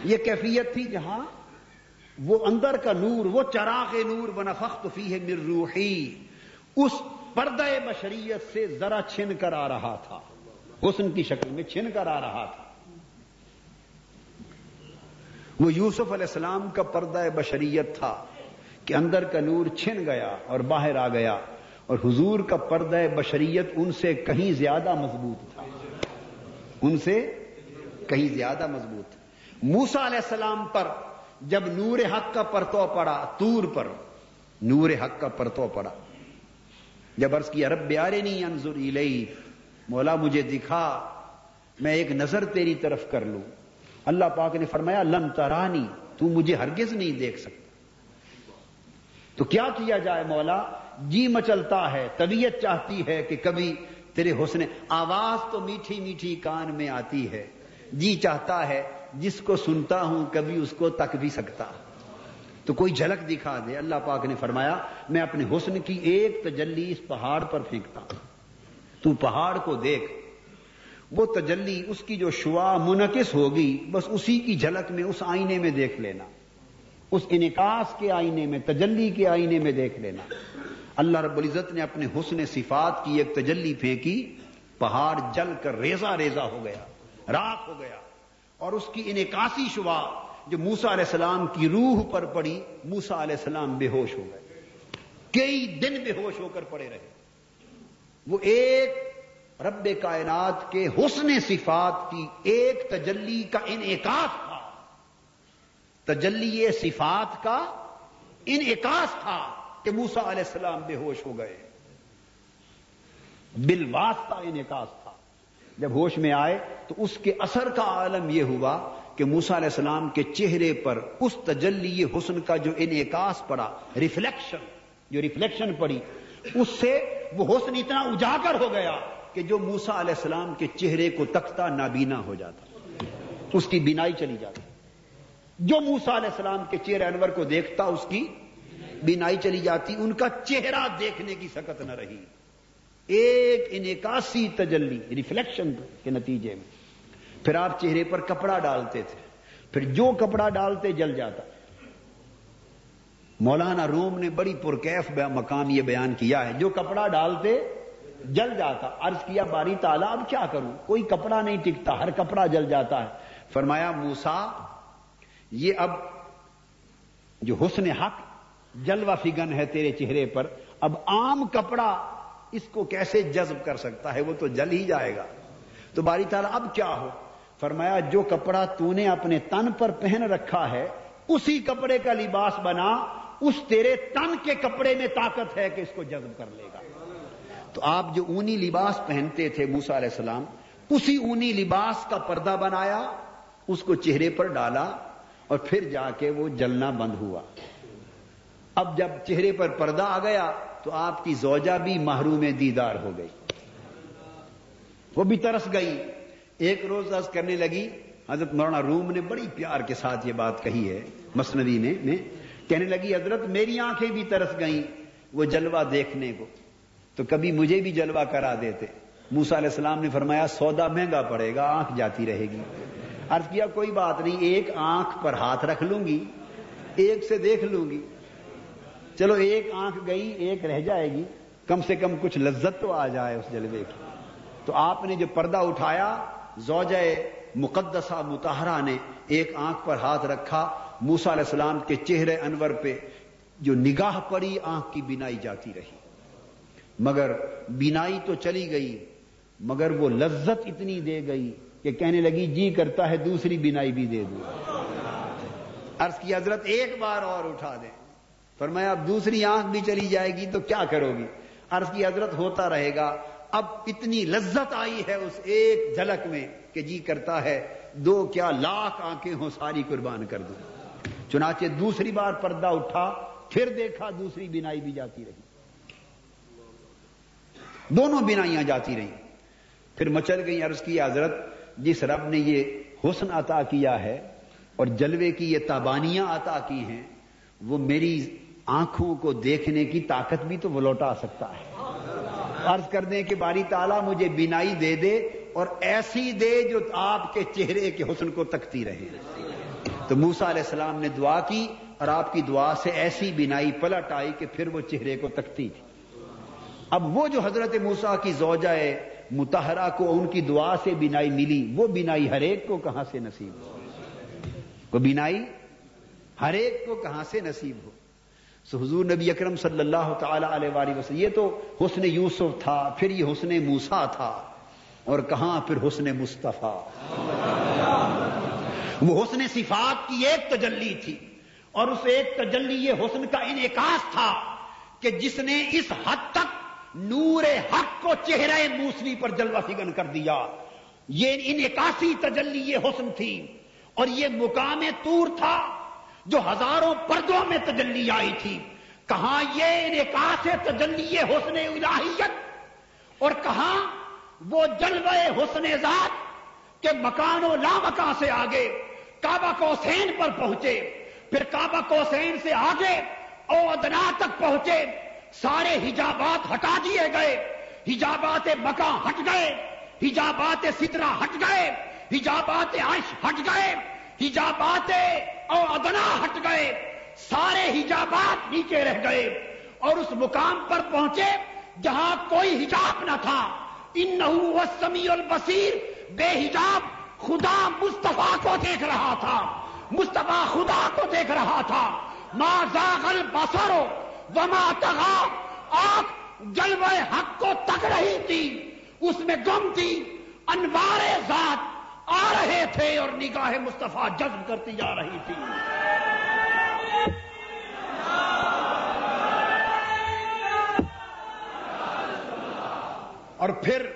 S1: یہ کیفیت تھی جہاں وہ اندر کا نور، وہ چراغ نور بنا فخت فی ہے مر روحی۔ اس پردہ بشریت سے ذرا چھن کر آ رہا تھا۔ حسن کی شکل میں چھن کر آ رہا تھا۔ وہ یوسف علیہ السلام کا پردہ بشریت تھا کہ اندر کا نور چھن گیا اور باہر آ گیا۔ اور حضور کا پردہ بشریت ان سے کہیں زیادہ مضبوط تھا۔ ان سے کہیں زیادہ مضبوط تھا۔ موسا علیہ السلام پر جب نور حق کا پرتو پڑا، تور پر نور حق کا پرتو پڑا۔ جب عرض کی عرب بیارے نہیں انضر الی مولا مجھے دکھا، میں ایک نظر تیری طرف کر لوں۔ اللہ پاک نے فرمایا، لم ترانی، تو مجھے ہرگز نہیں دیکھ سکتا۔ تو کیا کیا جائے مولا؟ جی مچلتا ہے، طبیعت چاہتی ہے کہ کبھی تیرے حسن آواز تو میٹھی میٹھی کان میں آتی ہے۔ جی چاہتا ہے، جس کو سنتا ہوں کبھی اس کو تک بھی سکتا۔ تو کوئی جھلک دکھا دے۔ اللہ پاک نے فرمایا، میں اپنے حسن کی ایک تجلی اس پہاڑ پر پھینکتا ہوں۔ تو پہاڑ کو دیکھ۔ وہ تجلی، اس کی جو شعا منعقص ہوگی، بس اسی کی جھلک میں، اس آئینے میں دیکھ لینا۔ اس انعکاس کے آئینے میں، تجلی کے آئینے میں دیکھ لینا۔ اللہ رب العزت نے اپنے حسن صفات کی ایک تجلی پھینکی، پہاڑ جل کر ریزا ریزا ہو گیا راک ہو گیا۔ اور اس کی انعکاسی شعا جو موسا علیہ السلام کی روح پر پڑی موسا علیہ السلام بے ہوش ہو گئے۔ کئی دن بے ہوش ہو کر پڑے رہے۔ وہ ایک رب کائنات کے حسن صفات کی ایک تجلی کا انعکاس تھا۔ تجلی صفات کا انعکاس تھا۔ کہ موسا علیہ السلام بے ہوش ہو گئے۔ بل واسطہ انعکاس تھا۔ جب ہوش میں آئے تو اس کے اثر کا عالم یہ ہوا کہ موسا علیہ السلام کے چہرے پر اس تجلی حسن کا جو انعکاس پڑا ریفلیکشن جو ریفلیکشن پڑی، اس سے وہ حسن اتنا اجاگر ہو گیا کہ جو موسا علیہ السلام کے چہرے کو تکتا نابینا ہو جاتا۔ اس کی بینائی چلی جاتی۔ جو موسا علیہ السلام کے چہرے انور کو دیکھتا، اس کی بینائی چلی جاتی، ان کا چہرہ دیکھنے کی سکت نہ رہی۔ ایک انعکاسی تجلی، ریفلیکشن کے نتیجے میں۔ پھر آپ چہرے پر کپڑا ڈالتے تھے۔ پھر جو کپڑا ڈالتے جل جاتا۔ مولانا روم نے بڑی پرکیف مقام یہ بیان کیا ہے۔ جو کپڑا ڈالتے جل جاتا۔ عرض کیا، باری تالا اب کیا کروں؟ کوئی کپڑا نہیں ٹکتا، ہر کپڑا جل جاتا ہے۔ فرمایا موسا یہ اب جو حسن حق جلوہ فگن ہے تیرے چہرے پر، اب عام کپڑا اس کو کیسے جذب کر سکتا ہے؟ وہ تو جل ہی جائے گا۔ تو باری تعالیٰ، اب کیا ہو؟ فرمایا، جو کپڑا تو نے اپنے تن پر پہن رکھا ہے، اسی کپڑے کا لباس بنا، اس تیرے تن کے کپڑے میں طاقت ہے کہ اس کو جذب کر لے گا۔ تو آپ جو اونی لباس پہنتے تھے موسا علیہ السلام، اسی اونی لباس کا پردہ بنایا، اس کو چہرے پر ڈالا اور پھر جا کے وہ جلنا بند ہوا۔ اب جب چہرے پر پردہ آ گیا تو آپ کی زوجہ بھی محروم دیدار ہو گئی۔ وہ بھی ترس گئی۔ ایک روز از کرنے لگی، حضرت مولانا روم نے بڑی پیار کے ساتھ یہ بات کہی ہے، مصنوی میں کہنے لگی، حضرت میری آنکھیں بھی ترس گئیں وہ جلوہ دیکھنے کو۔ تو کبھی مجھے بھی جلوہ کرا دیتے۔ موسا علیہ السلام نے فرمایا، سودا مہنگا پڑے گا، آنکھ جاتی رہے گی۔ عرض کیا، کوئی بات نہیں، ایک آنکھ پر ہاتھ رکھ لوں گی، ایک سے دیکھ لوں گی۔ چلو ایک آنکھ گئی، ایک رہ جائے گی۔ کم سے کم کچھ لذت تو آ جائے اس جلوے کی۔ تو آپ نے جو پردہ اٹھایا، زوجہ مقدسہ متحرہ نے ایک آنکھ پر ہاتھ رکھا۔ موسا علیہ السلام کے چہرے انور پہ جو نگاہ پڑی، آنکھ کی بینائی جاتی رہی۔ مگر بینائی تو چلی گئی، مگر وہ لذت اتنی دے گئی کہ کہنے لگی جی کرتا ہے، دوسری بینائی بھی دے دوں۔ عرض کی، حضرت ایک بار اور اٹھا دیں۔ فرمایا، اب دوسری آنکھ بھی چلی جائے گی تو کیا کرو گی؟ عرض کی، حضرت ہوتا رہے گا، اب اتنی لذت آئی ہے اس ایک جھلک میں کہ جی کرتا ہے، دو کیا لاکھ آنکھیں ہوں، ساری قربان کر دوں۔ چنانچہ دوسری بار پردہ اٹھا، پھر دیکھا دوسری بینائی بھی جاتی رہی۔ دونوں بینائیاں جاتی رہی۔ پھر مچل گئی عرض کی، حضرت، جس رب نے یہ حسن عطا کیا ہے اور جلوے کی یہ تابانیاں عطا کی ہیں، وہ میری آنکھوں کو دیکھنے کی طاقت بھی تو وہ لوٹا سکتا ہے۔ عرض کر دیں کہ باری تعالیٰ مجھے بینائی دے دے اور ایسی دے جو آپ کے چہرے کے حسن کو تکتی رہے۔ تو موسا علیہ السلام نے دعا کی اور آپ کی دعا سے ایسی بینائی پلٹ آئی کہ پھر وہ چہرے کو تکتی تھی۔ اب وہ جو حضرت موسا کی زوجہ ہے متحرہ کو ان کی دعا سے بینائی ملی۔ وہ بینائی ہر ایک کو کہاں سے نصیب ہو؟ کو بینائی ہر ایک کو کہاں سے نصیب ہو؟ سو حضور نبی اکرم صلی اللہ تعالی علیہ وآلہ وسلم، یہ تو حسن یوسف تھا، پھر یہ حسن موسا تھا، اور کہاں پھر حسن مصطفیٰ؟ وہ حسن صفات کی ایک تجلی تھی، اور اس ایک تجلی یہ حسن کا انعکاس تھا کہ جس نے اس حد تک نور حق کو چہرے موسوی پر جلوہ فگن کر دیا۔ یہ انعکاسی تجلی یہ حسن تھی، اور یہ مقام تور تھا۔ جو ہزاروں پردوں میں تجلی آئی تھی۔ کہاں یہ انعکاس تجلی حسن الہیت اور کہاں وہ جلوہ حسن ذات کے مکان و لامکان سے آگے، کعبہ کو سین پر پہنچے۔ پھر کعبہ کو سین سے آگے او ادنا تک پہنچے۔ سارے حجابات ہٹا دیے گئے۔ حجابات مکان ہٹ گئے۔ حجابات سترا ہٹ گئے۔ حجابات عش ہٹ گئے۔ حجابات او ادنا ہٹ گئے، سارے حجابات نیچے رہ گئے اور اس مقام پر پہنچے جہاں کوئی حجاب نہ تھا۔ ان سمی البصیر۔ بے حجاب خدا مصطفیٰ کو دیکھ رہا تھا۔ مصطفیٰ خدا کو دیکھ رہا تھا۔ ما زاغل بسرو وما تغا۔ آپ جلوہ حق کو تک رہی تھی۔ اس میں گم تھی۔ انوار ذات آ رہے تھے اور نگاہ مصطفیٰ جذب کرتی جا رہی تھی۔ اور پھر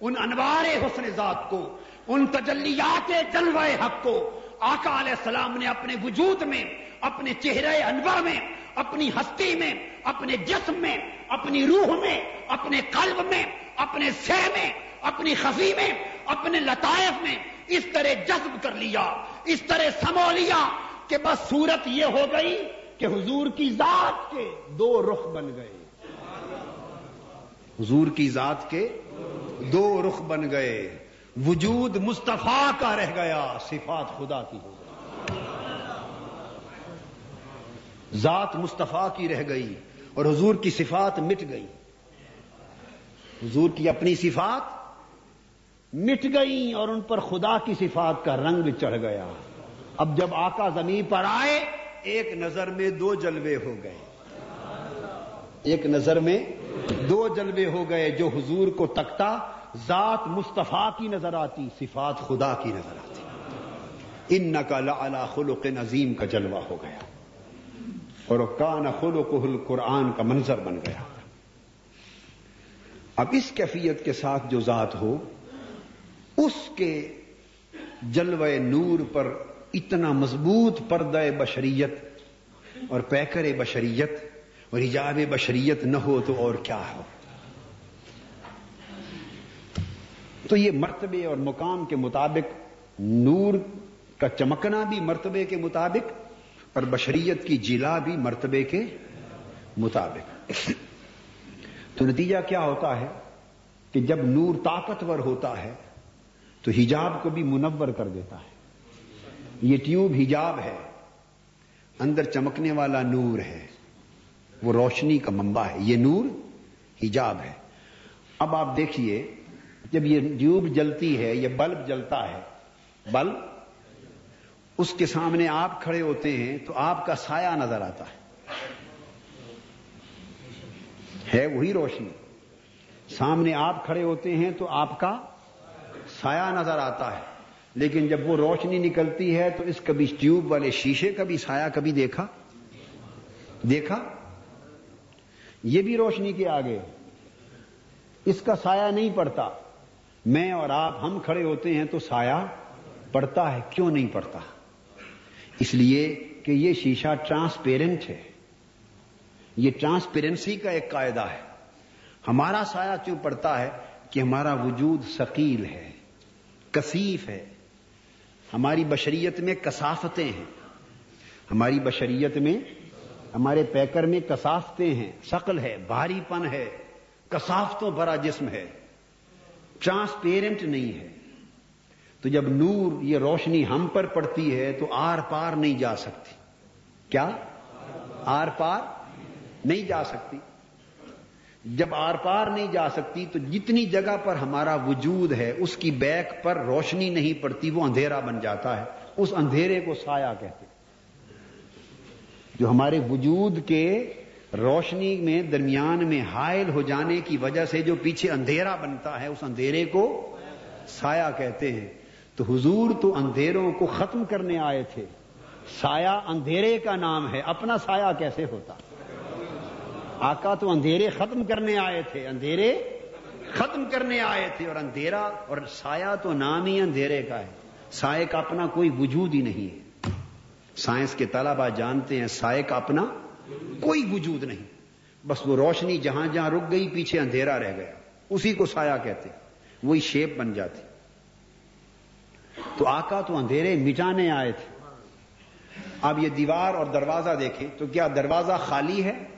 S1: ان انوار حسن ذات کو، ان تجلیات جلوہ حق کو، آقا علیہ السلام نے اپنے وجود میں، اپنے چہرے انور میں، اپنی ہستی میں، اپنے جسم میں، اپنی روح میں، اپنے قلب میں، اپنے سہ میں، اپنی خفی میں، اپنے لطائف میں اس طرح جذب کر لیا، اس طرح سمو لیا کہ بس صورت یہ ہو گئی کہ حضور کی ذات کے دو رخ بن گئے۔ حضور کی ذات کے دو رخ بن گئے۔ وجود مصطفیٰ کا رہ گیا، صفات خدا کی ہو گئی۔ ذات مصطفیٰ کی رہ گئی اور حضور کی صفات مٹ گئی۔ حضور کی اپنی صفات مٹ گئی اور ان پر خدا کی صفات کا رنگ چڑھ گیا۔ اب جب آقا زمین پر آئے، ایک نظر میں دو جلوے ہو گئے۔ ایک نظر میں دو جلوے ہو گئے جو حضور کو تکتا، ذات مصطفیٰ کی نظر آتی، صفات خدا کی نظر آتی۔ ان نقل اللہ خلق نظیم کا جلوہ ہو گیا۔ اور کان خلق القرآن کا منظر بن گیا۔ اب اس کیفیت کے ساتھ جو ذات ہو اس کے جلوہ نور پر اتنا مضبوط پردہ بشریت اور پیکر بشریت اور حجاب بشریت نہ ہو تو اور کیا ہو؟ تو یہ مرتبے اور مقام کے مطابق نور کا چمکنا بھی مرتبے کے مطابق اور بشریت کی جلا بھی مرتبے کے مطابق۔ تو نتیجہ کیا ہوتا ہے کہ جب نور طاقتور ہوتا ہے تو حجاب کو بھی منور کر دیتا ہے۔ یہ ٹیوب حجاب ہے۔ اندر چمکنے والا نور ہے۔ وہ روشنی کا منبع ہے۔ یہ نور حجاب ہے۔ اب آپ دیکھیے، جب یہ ٹیوب جلتی ہے، یہ بلب جلتا ہے۔ بلب اس کے سامنے آپ کھڑے ہوتے ہیں تو آپ کا سایہ نظر آتا ہے۔ ہے وہی روشنی۔ سامنے آپ کھڑے ہوتے ہیں تو آپ کا سایہ نظر آتا ہے۔ لیکن جب وہ روشنی نکلتی ہے تو اس کبھی ٹیوب والے شیشے کا بھی سایہ کبھی دیکھا؟ دیکھا؟ یہ بھی روشنی کے آگے۔ اس کا سایہ نہیں پڑتا۔ میں اور آپ ہم کھڑے ہوتے ہیں تو سایہ پڑتا ہے۔ کیوں نہیں پڑتا؟ اس لیے کہ یہ شیشہ ٹرانسپیرنٹ ہے۔ یہ ٹرانسپیرنسی کا ایک قاعدہ ہے۔ ہمارا سایہ کیوں پڑتا ہے؟ کہ ہمارا وجود ثقیل ہے۔ کثیف ہے۔ ہماری بشریت میں کثافتیں ہیں۔ ہماری بشریت میں، ہمارے پیکر میں کثافتیں ہیں۔ شکل ہے، بھاری پن ہے۔ کثافتوں بھرا جسم ہے۔ ٹرانسپیرنٹ نہیں ہے۔ تو جب نور، یہ روشنی ہم پر پڑتی ہے تو آر پار نہیں جا سکتی۔ کیا؟ آر پار نہیں جا سکتی۔ جب آر پار نہیں جا سکتی تو جتنی جگہ پر ہمارا وجود ہے، اس کی بیک پر روشنی نہیں پڑتی، وہ اندھیرا بن جاتا ہے۔ اس اندھیرے کو سایہ کہتے جو ہمارے وجود کے روشنی میں درمیان میں حائل ہو جانے کی وجہ سے جو پیچھے اندھیرا بنتا ہے، اس اندھیرے کو سایہ کہتے ہیں۔ تو حضور تو اندھیروں کو ختم کرنے آئے تھے۔ سایہ اندھیرے کا نام ہے، اپنا سایہ کیسے ہوتا؟ آقا تو اندھیرے ختم کرنے آئے تھے، اندھیرے ختم کرنے آئے تھے اور اندھیرا اور سایہ تو نام ہی اندھیرے کا ہے۔ سائے کا اپنا کوئی وجود ہی نہیں ہے۔ سائنس کے طلبا جانتے ہیں سائے کا اپنا کوئی وجود نہیں۔ بس وہ روشنی جہاں جہاں رک گئی، پیچھے اندھیرا رہ گیا۔ اسی کو سایہ کہتے وہی شیپ بن جاتی۔ تو آقا تو اندھیرے مٹانے آئے تھے۔ اب یہ دیوار اور دروازہ دیکھیں تو کیا دروازہ خالی ہے؟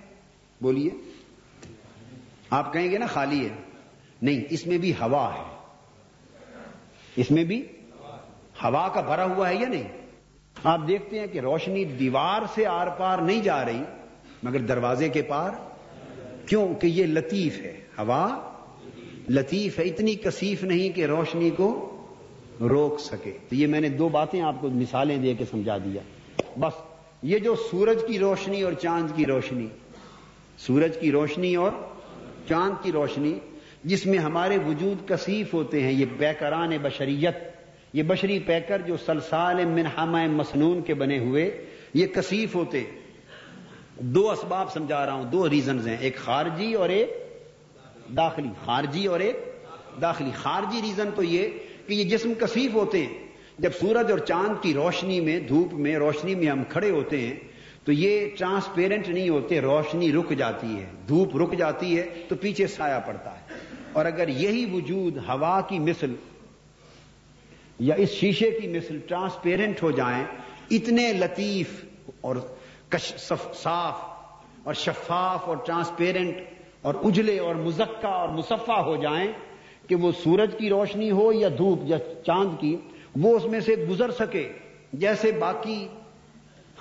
S1: بولیے۔ آپ کہیں گے نا خالی ہے۔ نہیں، اس میں بھی ہوا ہے۔ اس میں بھی ہوا کا بھرا ہوا ہے یا نہیں؟ آپ دیکھتے ہیں کہ روشنی دیوار سے آر پار نہیں جا رہی، مگر دروازے کے پار۔ کیوں؟ کہ یہ لطیف ہے۔ ہوا لطیف ہے، اتنی کثیف نہیں کہ روشنی کو روک سکے۔ تو یہ میں نے دو باتیں آپ کو مثالیں دے کے سمجھا دیا۔ بس، یہ جو سورج کی روشنی اور چاند کی روشنی۔ سورج کی روشنی اور چاند کی روشنی، جس میں ہمارے وجود کثیف ہوتے ہیں، یہ پیکران بشریت، یہ بشری پیکر جو سلسال منہامہ مسنون کے بنے ہوئے، یہ کثیف ہوتے۔ دو اسباب سمجھا رہا ہوں، دو ریزنز ہیں، ایک خارجی اور ایک داخلی۔ خارجی اور ایک داخلی۔ خارجی ریزن تو یہ کہ یہ جسم کثیف ہوتے ہیں۔ جب سورج اور چاند کی روشنی میں، دھوپ میں، روشنی میں ہم کھڑے ہوتے ہیں تو یہ ٹرانسپیرنٹ نہیں ہوتے، روشنی رک جاتی ہے، دھوپ رک جاتی ہے تو پیچھے سایہ پڑتا ہے۔ اور اگر یہی وجود ہوا کی مثل یا اس شیشے کی مثل ٹرانسپیرنٹ ہو جائیں، اتنے لطیف اور صاف اور شفاف اور ٹرانسپیرنٹ اور اجلے اور مزکہ اور مصفہ ہو جائیں کہ وہ سورج کی روشنی ہو یا دھوپ یا چاند کی، وہ اس میں سے گزر سکے، جیسے باقی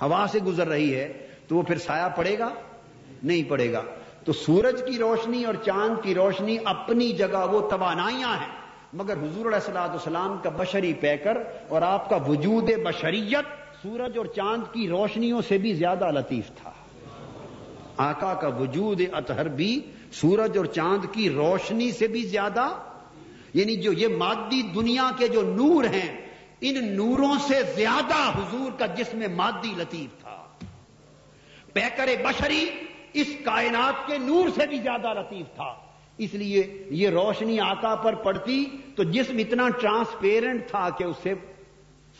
S1: ہوا سے گزر رہی ہے، تو وہ پھر سایہ پڑے گا؟ نہیں پڑے گا۔ تو سورج کی روشنی اور چاند کی روشنی اپنی جگہ، وہ توانائیاں ہیں۔ مگر حضور علیہ السلاۃ السلام کا بشری پیکر اور آپ کا وجود بشریت سورج اور چاند کی روشنیوں سے بھی زیادہ لطیف تھا۔ آقا کا وجود اطہر بھی سورج اور چاند کی روشنی سے بھی زیادہ یعنی جو یہ مادی دنیا کے جو نور ہیں ان نوروں سے زیادہ حضور کا جسم مادی لطیف تھا۔ پیکر بشری اس کائنات کے نور سے بھی زیادہ لطیف تھا۔ اس لیے یہ روشنی آقا پر پڑتی تو جسم اتنا ٹرانسپیرنٹ تھا کہ اس سے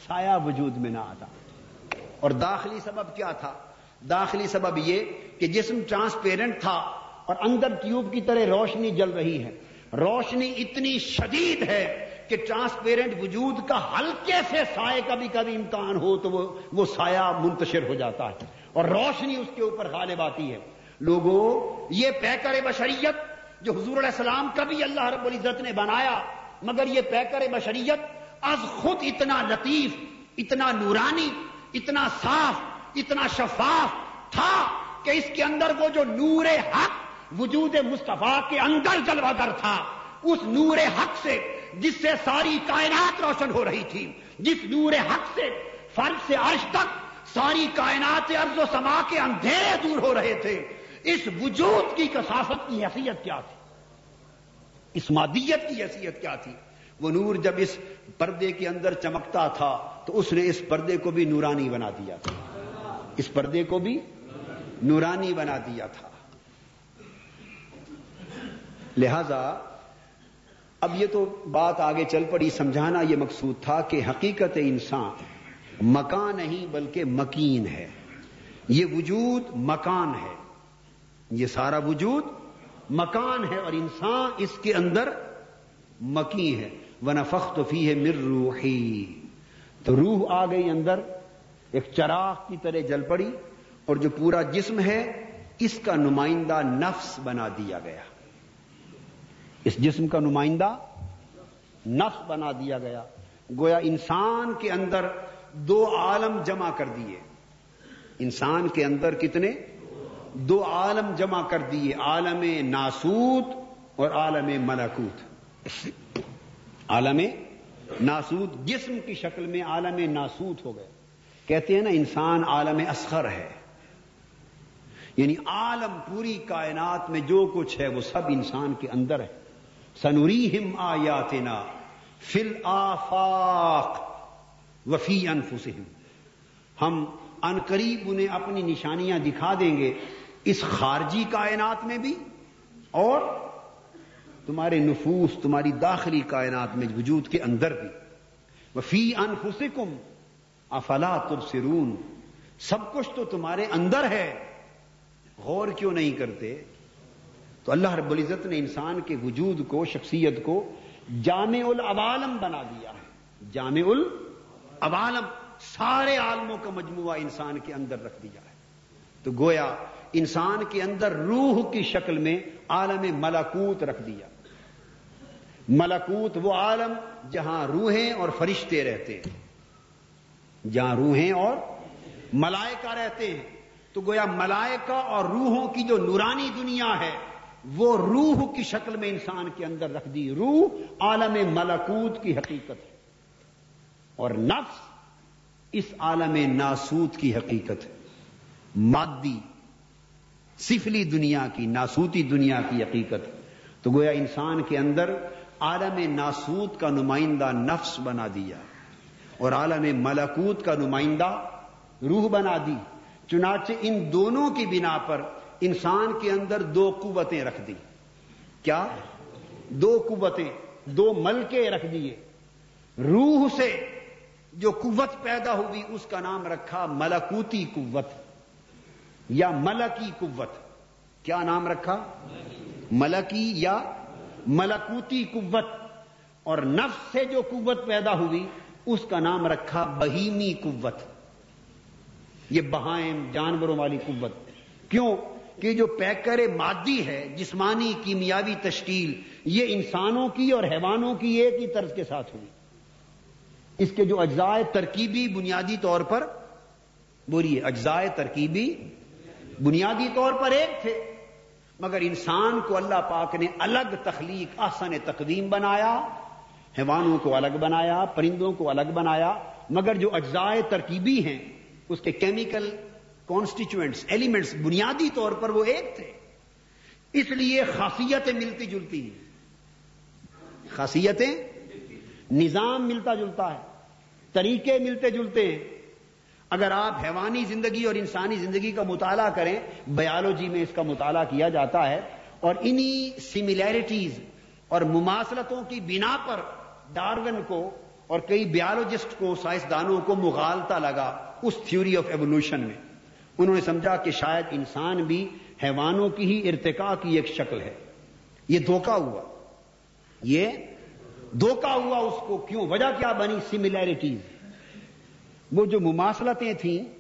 S1: سایہ وجود میں نہ آتا۔ اور داخلی سبب کیا تھا؟ داخلی سبب یہ کہ جسم ٹرانسپیرنٹ تھا اور اندر ٹیوب کی طرح روشنی جل رہی ہے۔ روشنی اتنی شدید ہے کہ ٹرانسپیرنٹ وجود کا ہلکے سے سائے کا بھی کبھی امکان ہو تو وہ وہ سایہ منتشر ہو جاتا ہے اور روشنی اس کے اوپر غالب آتی ہے۔ لوگوں، یہ پیکر بشریت جو حضور علیہ السلام کا بھی اللہ رب العزت نے بنایا، مگر یہ پیکر بشریت از خود اتنا لطیف، اتنا نورانی، اتنا صاف، اتنا شفاف تھا کہ اس کے اندر وہ جو نور حق وجود مصطفیٰ کے اندر جلوہ گر تھا، اس نور حق سے جس سے ساری کائنات روشن ہو رہی تھی، جس نور حق سے فرض سے عرش تک ساری کائنات ارض و سما کے اندھیرے دور ہو رہے تھے۔ اس وجود کی کثافت کی حیثیت کیا تھی؟ اس مادیت کی حیثیت کیا تھی؟ وہ نور جب اس پردے کے اندر چمکتا تھا، تو اس نے اس پردے کو بھی نورانی بنا دیا تھا۔ اس پردے کو بھی نورانی بنا دیا تھا۔ لہذا اب یہ تو بات آگے چل پڑی، سمجھانا یہ مقصود تھا کہ حقیقت انسان مکان نہیں بلکہ مکین ہے۔ یہ وجود مکان ہے۔ یہ سارا وجود مکان ہے اور انسان اس کے اندر مکی ہے۔ ون فخت فی ہے مر روحی تو روح آ گئی اندر، ایک چراغ کی طرح جل پڑی اور جو پورا جسم ہے، اس کا نمائندہ نفس بنا دیا گیا۔ اس جسم کا نمائندہ نفس بنا دیا گیا۔ گویا انسان کے اندر دو عالم جمع کر دیے۔ انسان کے اندر کتنے؟ دو عالم جمع کر دیے۔ عالم ناسوت اور عالم ملکوت۔ عالم ناسوت جسم کی شکل میں عالم ناسوت ہو گئے۔ کہتے ہیں نا، انسان عالم اصغر ہے۔ یعنی عالم پوری کائنات میں جو کچھ ہے، وہ سب انسان کے اندر ہے۔ سنوریہم آیاتنا فل آفاق وفی انفسہم ہم ان قریب انہیں اپنی نشانیاں دکھا دیں گے اس خارجی کائنات میں بھی اور تمہارے نفوس، تمہاری داخلی کائنات میں وجود کے اندر بھی۔ وفی انفسکم، افلا تبصرون۔ سب کچھ تو تمہارے اندر ہے۔ غور کیوں نہیں کرتے؟ تو اللہ رب العزت نے انسان کے وجود کو، شخصیت کو جامع العوالم بنا دیا ہے۔ جامع العوالم سارے عالموں کا مجموعہ انسان کے اندر رکھ دیا ہے۔ تو گویا انسان کے اندر روح کی شکل میں عالم ملکوت رکھ دیا۔ ملکوت وہ عالم جہاں روحیں اور فرشتے رہتے ہیں۔ جہاں روحیں اور ملائکہ رہتے ہیں۔ تو گویا ملائکہ اور روحوں کی جو نورانی دنیا ہے وہ روح کی شکل میں انسان کے اندر رکھ دی روح عالم ملکوت کی حقیقت ہے۔ اور نفس اس عالم ناسوت کی حقیقت ہے۔ مادی، سفلی دنیا کی، ناسوتی دنیا کی حقیقت تو گویا انسان کے اندر عالم ناسوت کا نمائندہ نفس بنا دیا۔ اور عالم ملکوت کا نمائندہ روح بنا دی۔ چنانچہ ان دونوں کی بنا پر انسان کے اندر دو قوتیں رکھ دی۔ کیا؟ دو قوتیں، دو ملکے رکھ دیے۔ روح سے جو قوت پیدا ہوئی، اس کا نام رکھا ملکوتی قوت یا ملکی قوت۔ کیا نام رکھا؟ ملکی یا ملکوتی قوت۔ اور نفس سے جو قوت پیدا ہوئی، اس کا نام رکھا بہیمی قوت۔ یہ بہائم جانوروں والی قوت۔ کیوں؟ کہ جو پیکر مادی ہے، جسمانی، کیمیاوی تشکیل، یہ انسانوں کی اور حیوانوں کی ایک ہی طرز کے ساتھ ہوئی۔ اس کے جو اجزائے ترکیبی بنیادی طور پر، بولیے اجزائے ترکیبی بنیادی طور پر ایک تھے، مگر انسان کو اللہ پاک نے الگ تخلیق آسن تقدیم بنایا، حیوانوں کو الگ بنایا، پرندوں کو الگ بنایا، مگر جو اجزائے ترکیبی ہیں، اس کے کیمیکل کانسٹیچوئنٹس ایلیمنٹس بنیادی طور پر وہ ایک تھے۔ اس لیے خاصیتیں ملتی جلتی ہیں۔ خاصیتیں؟ نظام ملتا جلتا ہے۔ طریقے ملتے جلتے ہیں۔ اگر آپ حیوانی زندگی اور انسانی زندگی کا مطالعہ کریں بایولوجی میں اس کا مطالعہ کیا جاتا ہے اور انہی سملیرٹیز اور مماثلتوں کی بنا پر ڈارون کو اور کئی بیالوجسٹ کو، سائنسدانوں کو مغالتا لگا اس تھیوری آف ایوولوشن میں۔ انہوں نے سمجھا کہ شاید انسان بھی حیوانوں کی ہی ارتقا کی ایک شکل ہے۔ یہ دھوکہ ہوا۔ یہ دھوکہ ہوا اس کو کیوں؟ وجہ کیا بنی؟ سملیرٹیز وہ جو مماثلتیں تھیں،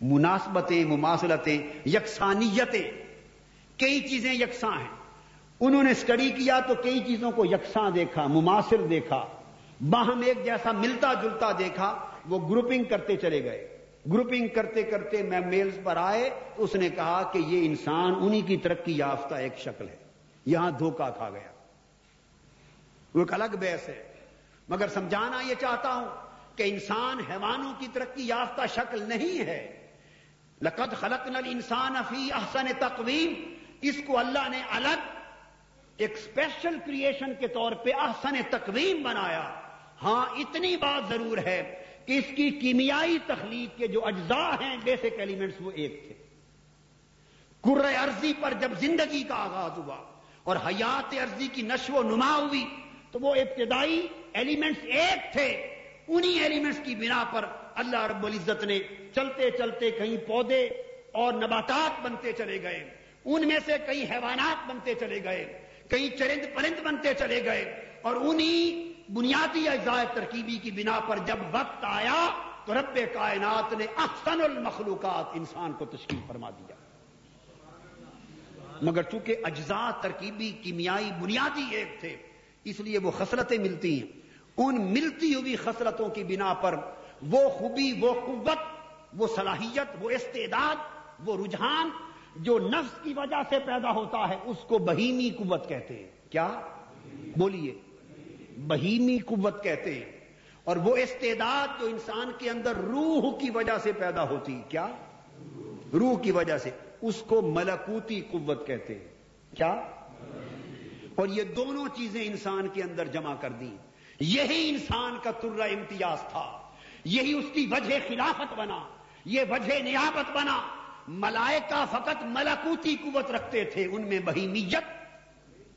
S1: مناسبتیں، مماثلتیں، یکسانیتیں۔ کئی چیزیں یکساں ہیں۔ انہوں نے اسٹڈی کیا تو کئی چیزوں کو یکساں دیکھا، مماثل دیکھا۔ باہم ایک جیسا ملتا جلتا دیکھا، وہ گروپنگ کرتے چلے گئے۔ گروپنگ کرتے کرتے میں میلز پر آئے تو اس نے کہا کہ یہ انسان انہی کی ترقی یافتہ ایک شکل ہے۔ یہاں دھوکہ کھا گیا۔ وہ ایک الگ بحث ہے۔ مگر سمجھانا یہ چاہتا ہوں کہ انسان حیوانوں کی ترقی یافتہ شکل نہیں ہے۔ لقد خلق نل انسان افی احسن تقویم۔ اس کو اللہ نے الگ، ایک اسپیشل کریشن کے طور پہ احسن تقویم بنایا۔ ہاں اتنی بات ضرور ہے۔ کہ اس کی کیمیائی تخلیق کے جو اجزاء ہیں، بیسک ایلیمنٹس وہ ایک تھے۔ کر ارضی پر جب زندگی کا آغاز ہوا اور حیات ارضی کی نشو و نما ہوئی، تو وہ ابتدائی ایلیمنٹس ایک تھے۔ انہی ایلیمنٹس کی بنا پر اللہ رب العزت نے چلتے چلتے کہیں پودے اور نباتات بنتے چلے گئے۔ ان میں سے کئی حیوانات بنتے چلے گئے کئی چرند پرند بنتے چلے گئے۔ اور انہی بنیادی اجزاء ترکیبی کی بنا پر جب وقت آیا تو رب کائنات نے احسن المخلوقات انسان کو تشکیل فرما دیا۔ مگر چونکہ اجزاء ترکیبی، کیمیائی بنیادی ایک تھے، اس لیے وہ خسرتیں ملتی ہیں۔ ان ملتی ہوئی خسرتوں کی بنا پر وہ خوبی، وہ قوت، وہ صلاحیت، وہ استعداد، وہ رجحان جو نفس کی وجہ سے پیدا ہوتا ہے، اس کو بہیمی قوت کہتے ہیں۔ کیا؟ بولیے۔ بہیمی قوت کہتے ہیں۔ اور وہ استعداد جو انسان کے اندر روح کی وجہ سے پیدا ہوتی، کیا؟ روح کی وجہ سے۔ اس کو ملکوتی قوت کہتے ہیں۔ کیا؟ اور یہ دونوں چیزیں انسان کے اندر جمع کر دی یہی انسان کا ترہ امتیاز تھا۔ یہی اس کی وجہ خلافت بنا۔ یہ وجہ نیابت بنا۔ ملائکہ فقط ملکوتی قوت رکھتے تھے، ان میں بہیمیت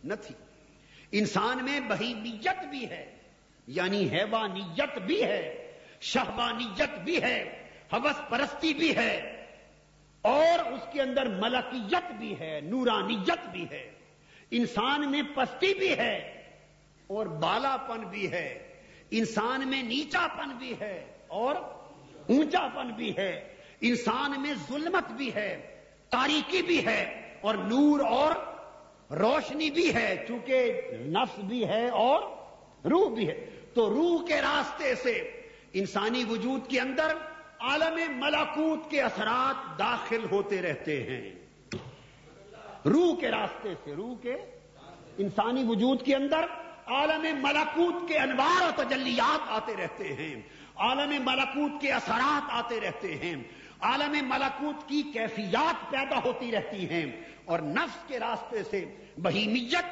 S1: نہ تھی۔ انسان میں بہیمیت بھی ہے یعنی حیوانیت بھی ہے شہبانیت بھی ہے حوث پرستی بھی ہے، اور اس کے اندر ملکیت بھی ہے، نورانیت بھی ہے۔ انسان میں پستی بھی ہے اور بالا پن بھی ہے۔ انسان میں نیچا پن بھی ہے اور اونچا پن بھی ہے۔ انسان میں ظلمت بھی ہے، تاریکی بھی ہے اور نور اور روشنی بھی ہے، چونکہ نفس بھی ہے اور روح بھی ہے۔ تو روح کے راستے سے انسانی وجود کے اندر عالم ملاکوت کے اثرات داخل ہوتے رہتے ہیں۔ روح کے راستے سے، روح کے انسانی وجود کے اندر عالم ملاکوت کے انوار و تجلیات آتے رہتے ہیں۔ عالم ملاکوت کے اثرات آتے رہتے ہیں۔ عالم ملاکوت کی کیفیات پیدا ہوتی رہتی ہیں اور نفس کے راستے سے بہیمیت،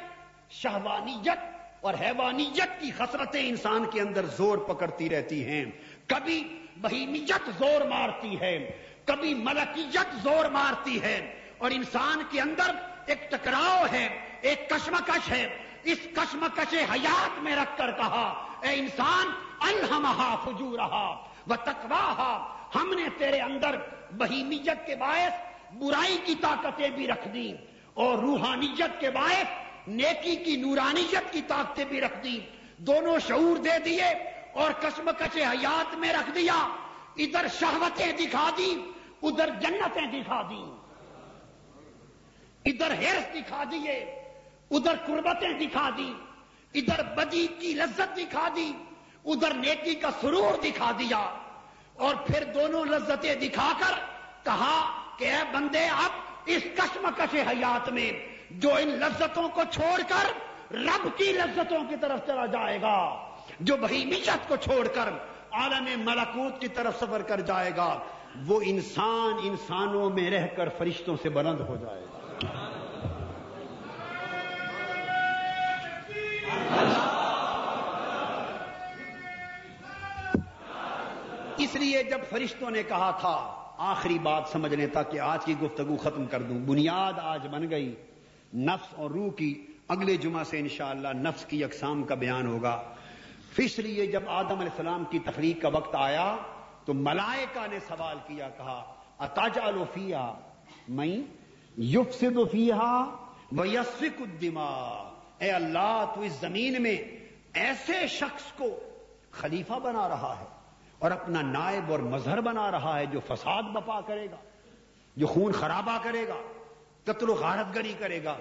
S1: شہوانیت اور حیوانیت کی خسرتیں انسان کے اندر زور پکڑتی رہتی ہیں۔ کبھی بہیمیت زور مارتی ہے، کبھی ملکیت زور مارتی ہے اور انسان کے اندر ایک ٹکراؤ ہے، ایک کشمکش ہے۔ اس کشمکش حیات میں رکھ کر کہا، اے انسان الحمہا فجو رہا وہ تکواہا ہم نے تیرے اندر بہیمیت کے باعث برائی کی طاقتیں بھی رکھ دی اور روحانیت کے باعث نیکی کی نورانیت کی طاقتیں بھی رکھ دی دونوں شعور دے دیے اور کشمکش حیات میں رکھ دیا۔ ادھر شہوتیں دکھا دی ادھر جنتیں دکھا دی ادھر ہیرس دکھا دیے، ادھر قربتیں دکھا دی ادھر بدی کی لذت دکھا دی، ادھر نیکی کا سرور دکھا دیا۔ اور پھر دونوں لذتیں دکھا کر کہا کہ اے بندے، اب اس کشمکش حیات میں جو ان لذتوں کو چھوڑ کر رب کی لذتوں کی طرف چلا جائے گا، جو بہیمیت کو چھوڑ کر عالم ملکوت کی طرف سفر کر جائے گا، وہ انسان انسانوں میں رہ کر فرشتوں سے بلند ہو جائے گا۔ لیے جب فرشتوں نے کہا تھا، آخری بات سمجھ لیں تاکہ آج کی گفتگو ختم کر دوں۔ بنیاد آج بن گئی۔ نفس اور روح کی اگلے جمعہ سے انشاءاللہ نفس کی اقسام کا بیان ہوگا۔ اس لیے جب آدم علیہ السلام کی تخلیق کا وقت آیا، تو ملائکہ نے سوال کیا، کہا اتاج الفیہ میں یوف سے وہ یسفک الدما اے اللہ، تو اس زمین میں ایسے شخص کو خلیفہ بنا رہا ہے۔ اور اپنا نائب اور مظہر بنا رہا ہے جو فساد بپا کرے گا، جو خون خرابہ کرے گا، قتل و غارت گری کرے گا۔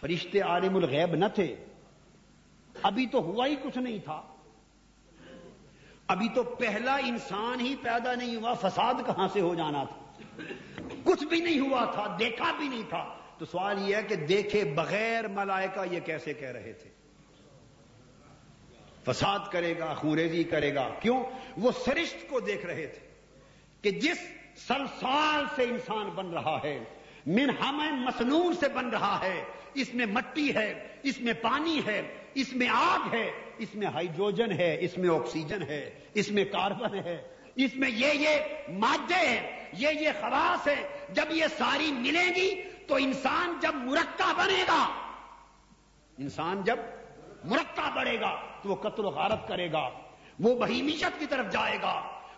S1: فرشتے عالم الغیب نہ تھے۔ ابھی تو ہوا ہی کچھ نہیں تھا۔ ابھی تو پہلا انسان ہی پیدا نہیں ہوا، فساد کہاں سے ہو جانا تھا؟ کچھ بھی نہیں ہوا تھا، دیکھا بھی نہیں تھا۔ تو سوال یہ ہے کہ دیکھے بغیر ملائکہ یہ کیسے کہہ رہے تھے؟ فساد کرے گا خوریزی کرے گا۔ کیوں؟ وہ سرشت کو دیکھ رہے تھے کہ جس سلسال سے انسان بن رہا ہے من ہم مسنون سے بن رہا ہے، اس میں مٹی ہے، اس میں پانی ہے، اس میں آگ ہے، اس میں ہائیڈروجن ہے، اس میں آکسیجن ہے، اس میں کاربن ہے، اس میں یہ یہ مادے ہیں، یہ یہ خواص ہے جب یہ ساری ملیں گی تو انسان جب مرکہ بنے گا، انسان جب مرکہ بڑھے گا۔ تو وہ قتل و غارت کرے گا، وہ بہیمیشت کی طرف جائے گا،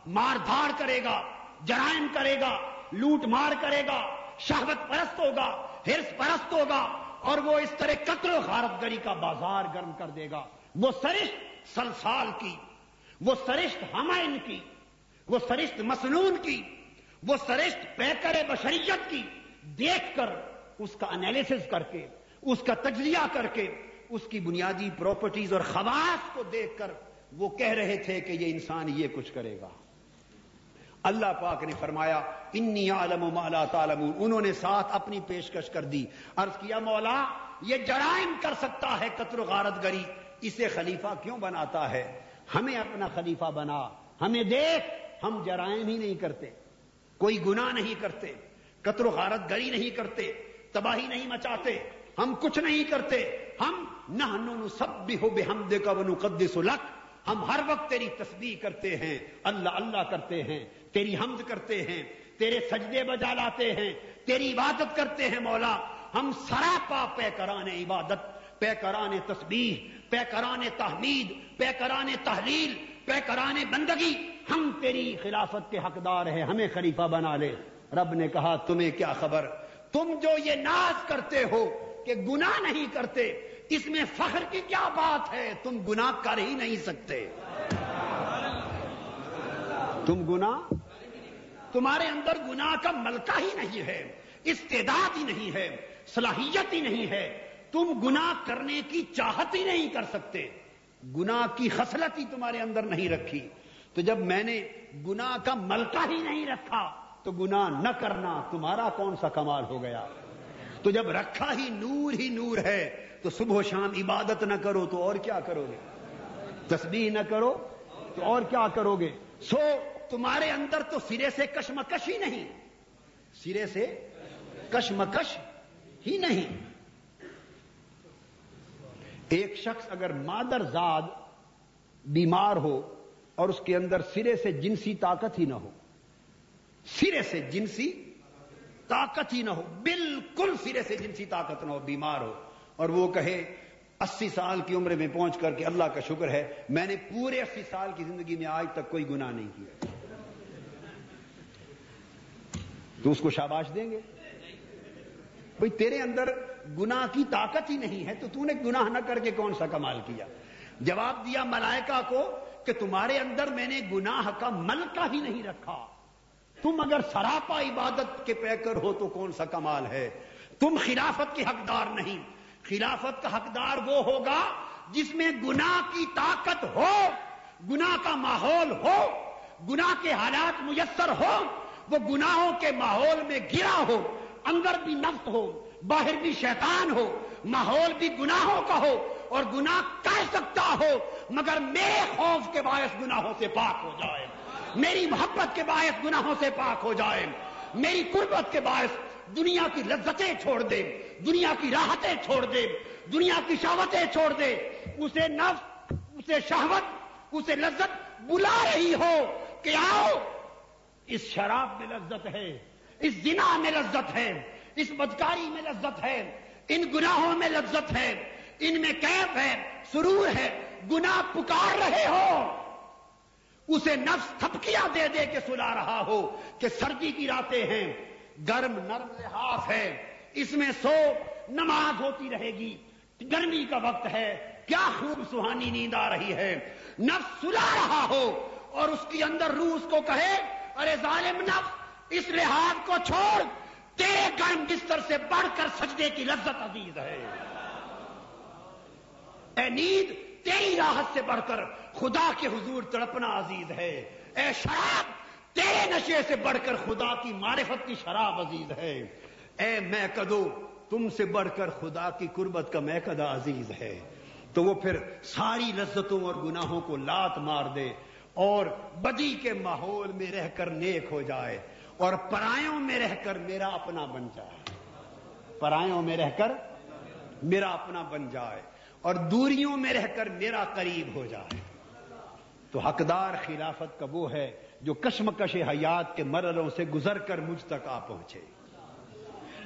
S1: مار دھاڑ کرے گا، جرائم کرے گا، لوٹ مار کرے گا، شہوت پرست ہوگا، ہرس پرست ہوگا اور وہ اس طرح قتل و غارت گری کا بازار گرم کر دے گا۔ وہ سرشت سلسال کی، وہ سرشت ہمائن کی، وہ سرشت مسنون کی، وہ سرشت پیکر بشریت کی، دیکھ کر اس کا انالیسس کر کے، اس کا تجزیہ کر کے اس کی بنیادی پراپرٹیز اور خواص کو دیکھ کر وہ کہہ رہے تھے کہ یہ انسان یہ کچھ کرے گا۔ اللہ پاک نے فرمایا، انی عالم و مالا تعالم انہوں نے ساتھ اپنی پیشکش کر دی۔ عرض کیا، مولا، یہ جرائم کر سکتا ہے قطر و غارت گری۔ اسے خلیفہ کیوں بناتا ہے؟ ہمیں اپنا خلیفہ بنا۔ ہمیں دیکھ، ہم جرائم ہی نہیں کرتے۔ کوئی گناہ نہیں کرتے، قطر و غارت گری نہیں کرتے، تباہی نہیں مچاتے، ہم کچھ نہیں کرتے۔ ہم نہ سب بھی ہو بے ہم دے کا ون قدس ہم ہر وقت تیری تسبیح کرتے ہیں، اللہ اللہ کرتے ہیں، تیری حمد کرتے ہیں، تیرے سجدے بجا لاتے ہیں، تیری عبادت کرتے ہیں مولا۔ ہم سراپا پے کرانے عبادت، پے کرانے تسبیح، پے کرانے تحمید، پے کرانے تحلیل، پے کرانے بندگی۔ ہم تیری خلافت کے حقدار ہیں، ہمیں خلیفہ بنا لے۔ رب نے کہا، تمہیں کیا خبر؟ تم جو یہ ناز کرتے ہو کہ گناہ نہیں کرتے اس میں فخر کی کیا بات ہے؟ تم گناہ کر ہی نہیں سکتے۔ تم گناہ؟ تمہارے اندر گناہ کا ملکہ ہی نہیں ہے، استعداد ہی نہیں ہے، صلاحیت ہی نہیں ہے۔ تم گناہ کرنے کی چاہت ہی نہیں کر سکتے۔ گناہ کی خصلت ہی تمہارے اندر نہیں رکھی۔ تو جب میں نے گناہ کا ملکہ ہی نہیں رکھا، تو گناہ نہ کرنا تمہارا کون سا کمال ہو گیا؟ تو جب رکھا ہی نور ہی نور ہے تو صبح و شام عبادت نہ کرو تو اور کیا کرو گے؟ تسبیح نہ کرو تو اور کیا کرو گے؟ سو تمہارے اندر تو سرے سے کشمکش ہی نہیں۔ سرے سے کشمکش ہی نہیں۔ ایک شخص اگر مادر زاد بیمار ہو اور اس کے اندر سرے سے جنسی طاقت ہی نہ ہو۔ سرے سے جنسی طاقت ہی نہ ہو، بالکل سرے سے جنسی طاقت نہ ہو، بیمار ہو۔ اور وہ کہے، اسی سال کی عمر میں پہنچ کر کے اللہ کا شکر ہے، میں نے پورے اسی سال کی زندگی میں آج تک کوئی گناہ نہیں کیا۔ تو اس کو شاباش دیں گے؟ بھئی تیرے اندر گناہ کی طاقت ہی نہیں ہے، تو تو نے گناہ نہ کر کے کون سا کمال کیا؟ جواب دیا ملائکہ کو کہ تمہارے اندر میں نے گناہ کا ملکہ ہی نہیں رکھا۔ تم اگر سراپا عبادت کے پیکر ہو تو کون سا کمال ہے؟ تم خلافت کے حقدار نہیں۔ خلافت کا حقدار وہ ہوگا جس میں گناہ کی طاقت ہو، گناہ کا ماحول ہو، گناہ کے حالات میسر ہو، وہ گناہوں کے ماحول میں گرا ہو، اندر بھی نفس ہو، باہر بھی شیطان ہو، ماحول بھی گناہوں کا ہو اور گناہ کہہ سکتا ہو، مگر میرے خوف کے باعث گناہوں سے پاک ہو جائے۔ گا میری محبت کے باعث گناہوں سے پاک ہو جائے۔ میری قربت کے باعث دنیا کی لذتیں چھوڑ دے۔ دنیا کی راحتیں چھوڑ دے۔ دنیا کی شہوتیں چھوڑ دے۔ اسے نفس، اسے شہوت، اسے لذت بلا رہی ہو کہ آؤ، اس شراب میں لذت ہے، اس زنا میں لذت ہے، اس بدکاری میں لذت ہے، ان گناہوں میں لذت ہے، ان میں کیف ہے، سرور ہے گنا پکار رہے ہو۔ اسے نفس تھپکیاں دے دے کے سلا رہا ہو کہ سردی کی راتیں ہیں، گرم نرم لحاظ ہے۔ اس میں سو نماز ہوتی رہے گی۔ گرمی کا وقت ہے۔ کیا خوب سہانی نیند آ رہی ہے۔ نفس سلا رہا ہو اور اس کے اندر روح اس کو کہے، ارے ظالم نفس، اس لحاظ کو چھوڑ۔ تیرے گرم بستر سے بڑھ کر سجدے کی لذت عزیز ہے۔ اے نیند تیری راحت سے بڑھ کر خدا کے حضور تڑپنا عزیز ہے۔ اے شراب، تیرے نشے سے بڑھ کر خدا کی معرفت کی شراب عزیز ہے۔ اے میں کدو تم سے بڑھ کر خدا کی قربت کا میں کدا عزیز ہے۔ تو وہ پھر ساری لذتوں اور گناہوں کو لات مار دے اور بدی کے ماحول میں رہ کر نیک ہو جائے اور پرایوں میں رہ کر میرا اپنا بن جائے۔ پرایوں میں رہ کر میرا اپنا بن جائے۔ اور دوریوں میں رہ کر میرا قریب ہو جائے۔ تو حقدار خلافت کا وہ ہے جو کشمکش حیات کے مرلوں سے گزر کر مجھ تک آ پہنچے۔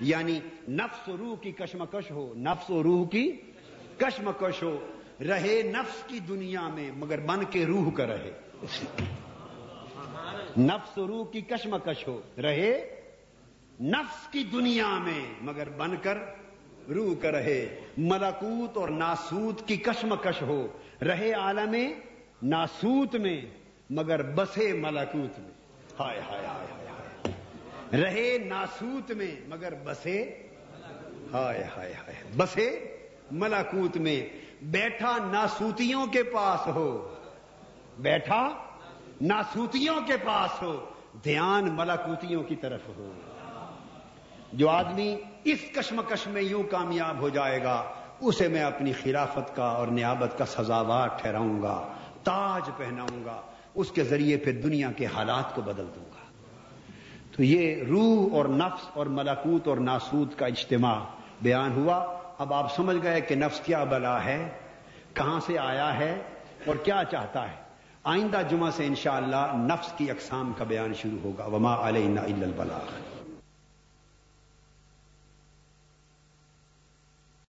S1: یعنی نفس و روح کی کشمکش ہو، نفس و روح کی کشمکش ہو۔ رہے نفس کی دنیا میں، مگر من کے روح کا رہے۔ نفس و روح کی کشمکش ہو، رہے نفس کی دنیا میں، مگر بن کر روح کا رہے۔ ملکوت اور ناسوت کی کشمکش ہو۔ رہے عالم ناسوت میں، مگر بسے ملکوت میں۔ ہائے ہائے ہائے ہائے رہے ناسوت میں، مگر بسے ہائے ہائے ہائے بسے ملاکوت میں۔ بیٹھا ناسوتیوں کے پاس ہو۔ بیٹھا ناسوتیوں کے پاس ہو۔ دھیان ملاکوتیوں کی طرف ہو۔ جو آدمی اس کشمکش میں یوں کامیاب ہو جائے گا، اسے میں اپنی خلافت کا اور نیابت کا سزاوار ٹھہراؤں گا، تاج پہناؤں گا، اس کے ذریعے پھر دنیا کے حالات کو بدل دوں گا۔ تو یہ روح اور نفس اور ملاکوت اور ناسوت کا اجتماع بیان ہوا۔ اب آپ سمجھ گئے کہ نفس کیا بلا ہے، کہاں سے آیا ہے اور کیا چاہتا ہے۔ آئندہ جمعہ سے انشاءاللہ نفس کی اقسام کا بیان شروع ہوگا۔ وما علینا الا البلاغ۔